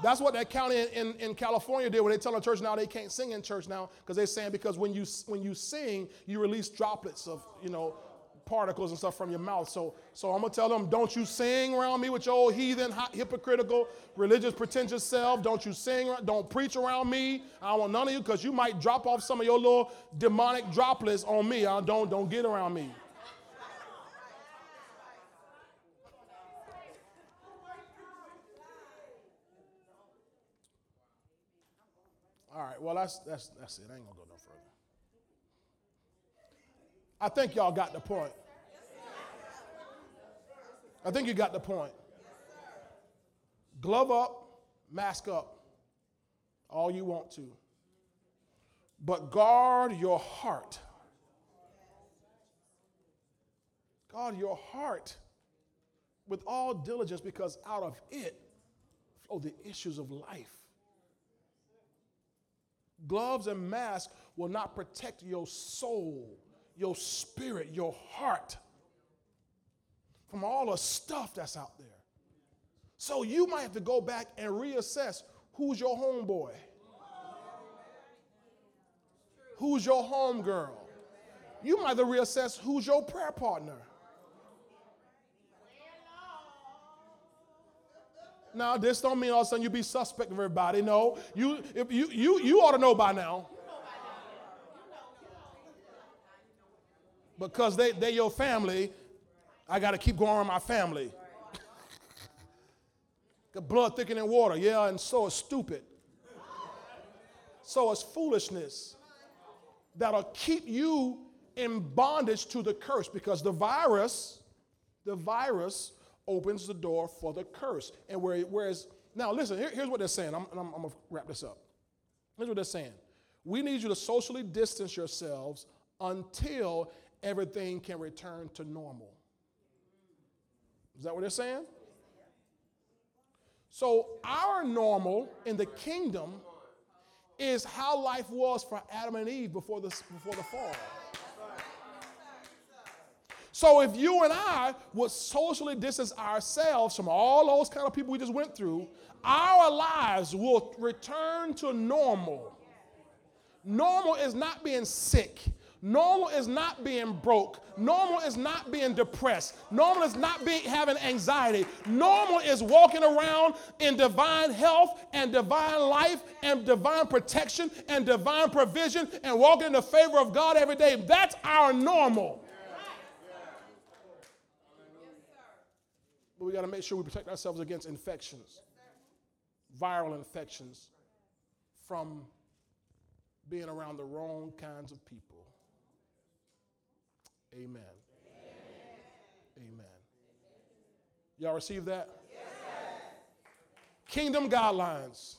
that's what that county in, in, in, California did, when they tell the church now they can't sing in church now because they're saying because when you when you sing, you release droplets of you know particles and stuff from your mouth. So so I'm gonna tell them, don't you sing around me with your old heathen, hypocritical, religious, pretentious self. Don't you sing, don't preach around me. I don't want none of you because you might drop off some of your little demonic droplets on me. I don't don't get around me. All right, well, that's, that's, that's it. I ain't to go no further. I think y'all got the point. I think you got the point. Glove up, mask up, all you want to. But guard your heart. Guard your heart with all diligence because out of it flow the issues of life. Gloves and masks will not protect your soul, your spirit, your heart from all the stuff that's out there. So you might have to go back and reassess who's your homeboy, who's your homegirl, you might have to reassess who's your prayer partner. Now, this don't mean all of a sudden you be suspect of everybody. No, you, if you, you, you ought to know by now. Because they, they your family, I got to keep going on my family. the blood thicker than water, yeah, and so is stupid. So is foolishness that'll keep you in bondage to the curse because the virus, the virus opens the door for the curse. And where, whereas, now listen, here, here's what they're saying. I'm, I'm, I'm going to wrap this up. Here's what they're saying. We need you to socially distance yourselves until everything can return to normal. Is that what they're saying? So, our normal in the kingdom is how life was for Adam and Eve before the, before the fall. So if you and I would socially distance ourselves from all those kind of people we just went through, our lives will return to normal. Normal is not being sick. Normal is not being broke. Normal is not being depressed. Normal is not being having anxiety. Normal is walking around in divine health and divine life and divine protection and divine provision and walking in the favor of God every day. That's our normal. But we got to make sure we protect ourselves against infections, viral infections, from being around the wrong kinds of people. Amen. Amen. Amen. Y'all receive that? Yes. Kingdom guidelines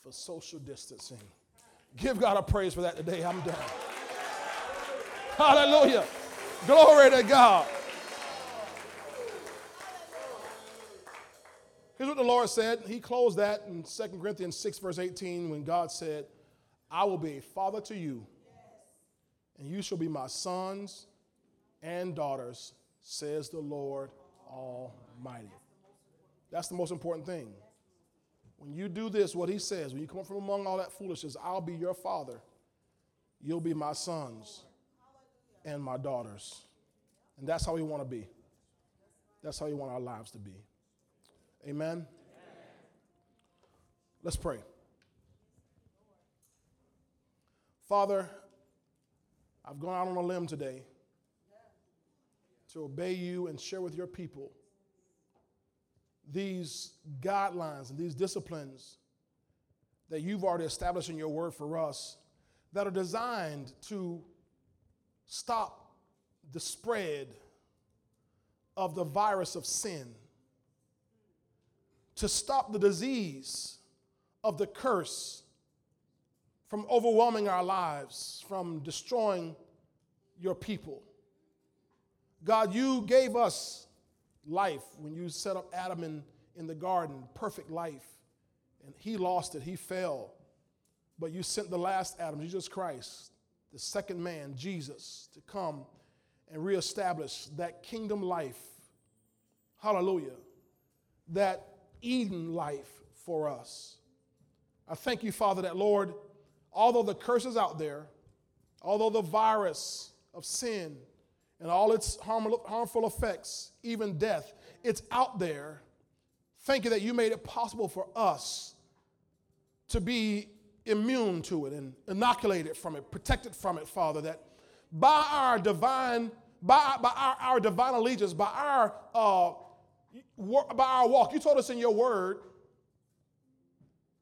for social distancing. Give God a praise for that today. I'm done. Hallelujah. Glory to God. Here's what the Lord said. He closed that in 2 Corinthians 6, verse 18, when God said, I will be a father to you, and you shall be my sons and daughters, says the Lord Almighty. That's the most important thing. When you do this, what he says, when you come up from among all that foolishness, I'll be your father. You'll be my sons and my daughters. And that's how we want to be. That's how we want our lives to be. Amen? Amen. Let's pray. Father, I've gone out on a limb today to obey you and share with your people these guidelines and these disciplines that you've already established in your word for us that are designed to stop the spread of the virus of sin to stop the disease of the curse from overwhelming our lives, from destroying your people. God, you gave us life when you set up Adam in, in the garden, perfect life. And he lost it, he fell. But you sent the last Adam, Jesus Christ, the second man, Jesus, to come and reestablish that kingdom life. Hallelujah. That Eden life for us. I thank you, Father, that Lord, although the curse is out there, although the virus of sin and all its harmful effects, even death, it's out there. Thank you that you made it possible for us to be immune to it and inoculated from it, protected from it, Father, that by our divine, by, by our, our divine allegiance, by our uh, by our walk. You told us in your word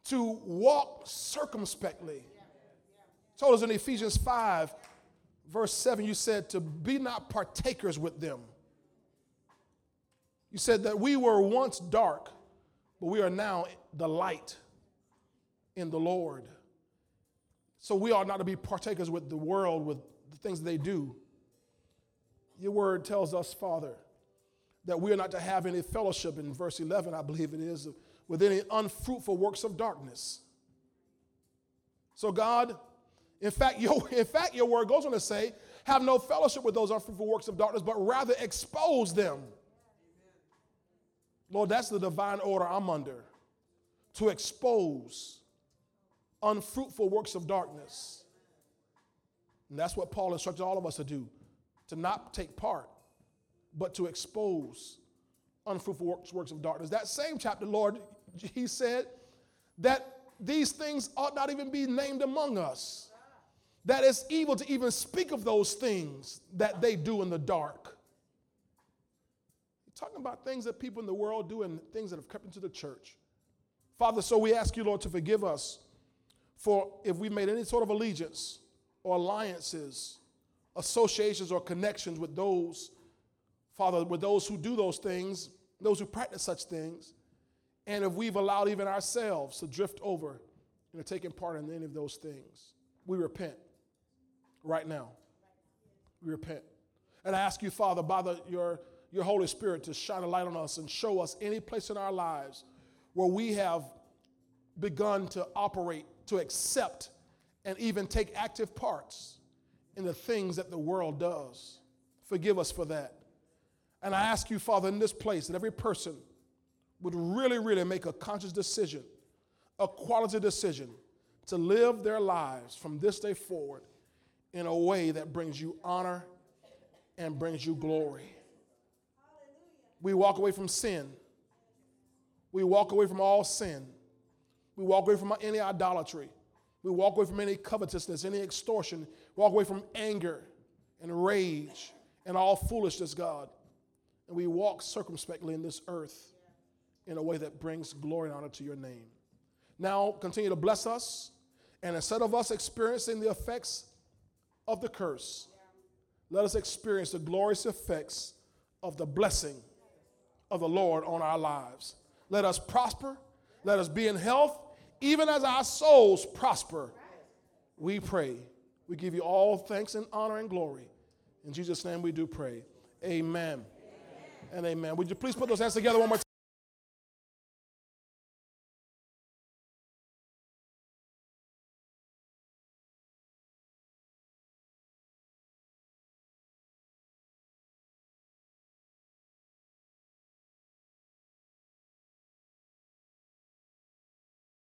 to walk circumspectly. Told us in Ephesians 5, verse 7, you said to be not partakers with them. You said that we were once dark, but we are now the light in the Lord. So we are not to be partakers with the world, with the things they do. Your word tells us, Father, that we are not to have any fellowship, in verse 11, I believe it is, with any unfruitful works of darkness. So, God, in fact, your, in fact, your word goes on to say, have no fellowship with those unfruitful works of darkness, but rather expose them. Lord, that's the divine order I'm under to expose unfruitful works of darkness. And that's what Paul instructed all of us to do to not take part, but to expose unfruitful works, works of darkness. That same chapter, Lord, he said that these things ought not even be named among us. That it's evil to even speak of those things that they do in the dark. Talking about things that people in the world do and things that have crept into the church. Father, so we ask you, Lord, to forgive us for if we've made any sort of allegiance or alliances, associations, or connections with those, Father, with those who do those things, those who practice such things, and if we've allowed even ourselves to drift over into taking part in any of those things, we repent right now. We repent. And I ask you, Father, by the, your, your Holy Spirit, to shine a light on us and show us any place in our lives where we have begun to operate, to accept, and even take active parts in the things that the world does. Forgive us for that. And I ask you, Father, in this place, that every person would really, really make a conscious decision, a quality decision to live their lives from this day forward in a way that brings you honor and brings you glory. We walk away from sin. We walk away from all sin. We walk away from any idolatry. We walk away from any covetousness, any extortion. We Walk away from anger and rage and all foolishness, God. And we walk circumspectly in this earth in a way that brings glory and honor to your name. Now, continue to bless us. And instead of us experiencing the effects of the curse, let us experience the glorious effects of the blessing of the Lord on our lives. Let us prosper. Let us be in health, even as our souls prosper. We pray. We give you all thanks and honor and glory. In Jesus' name we do pray. Amen. And amen. Would you please put those hands together one more time?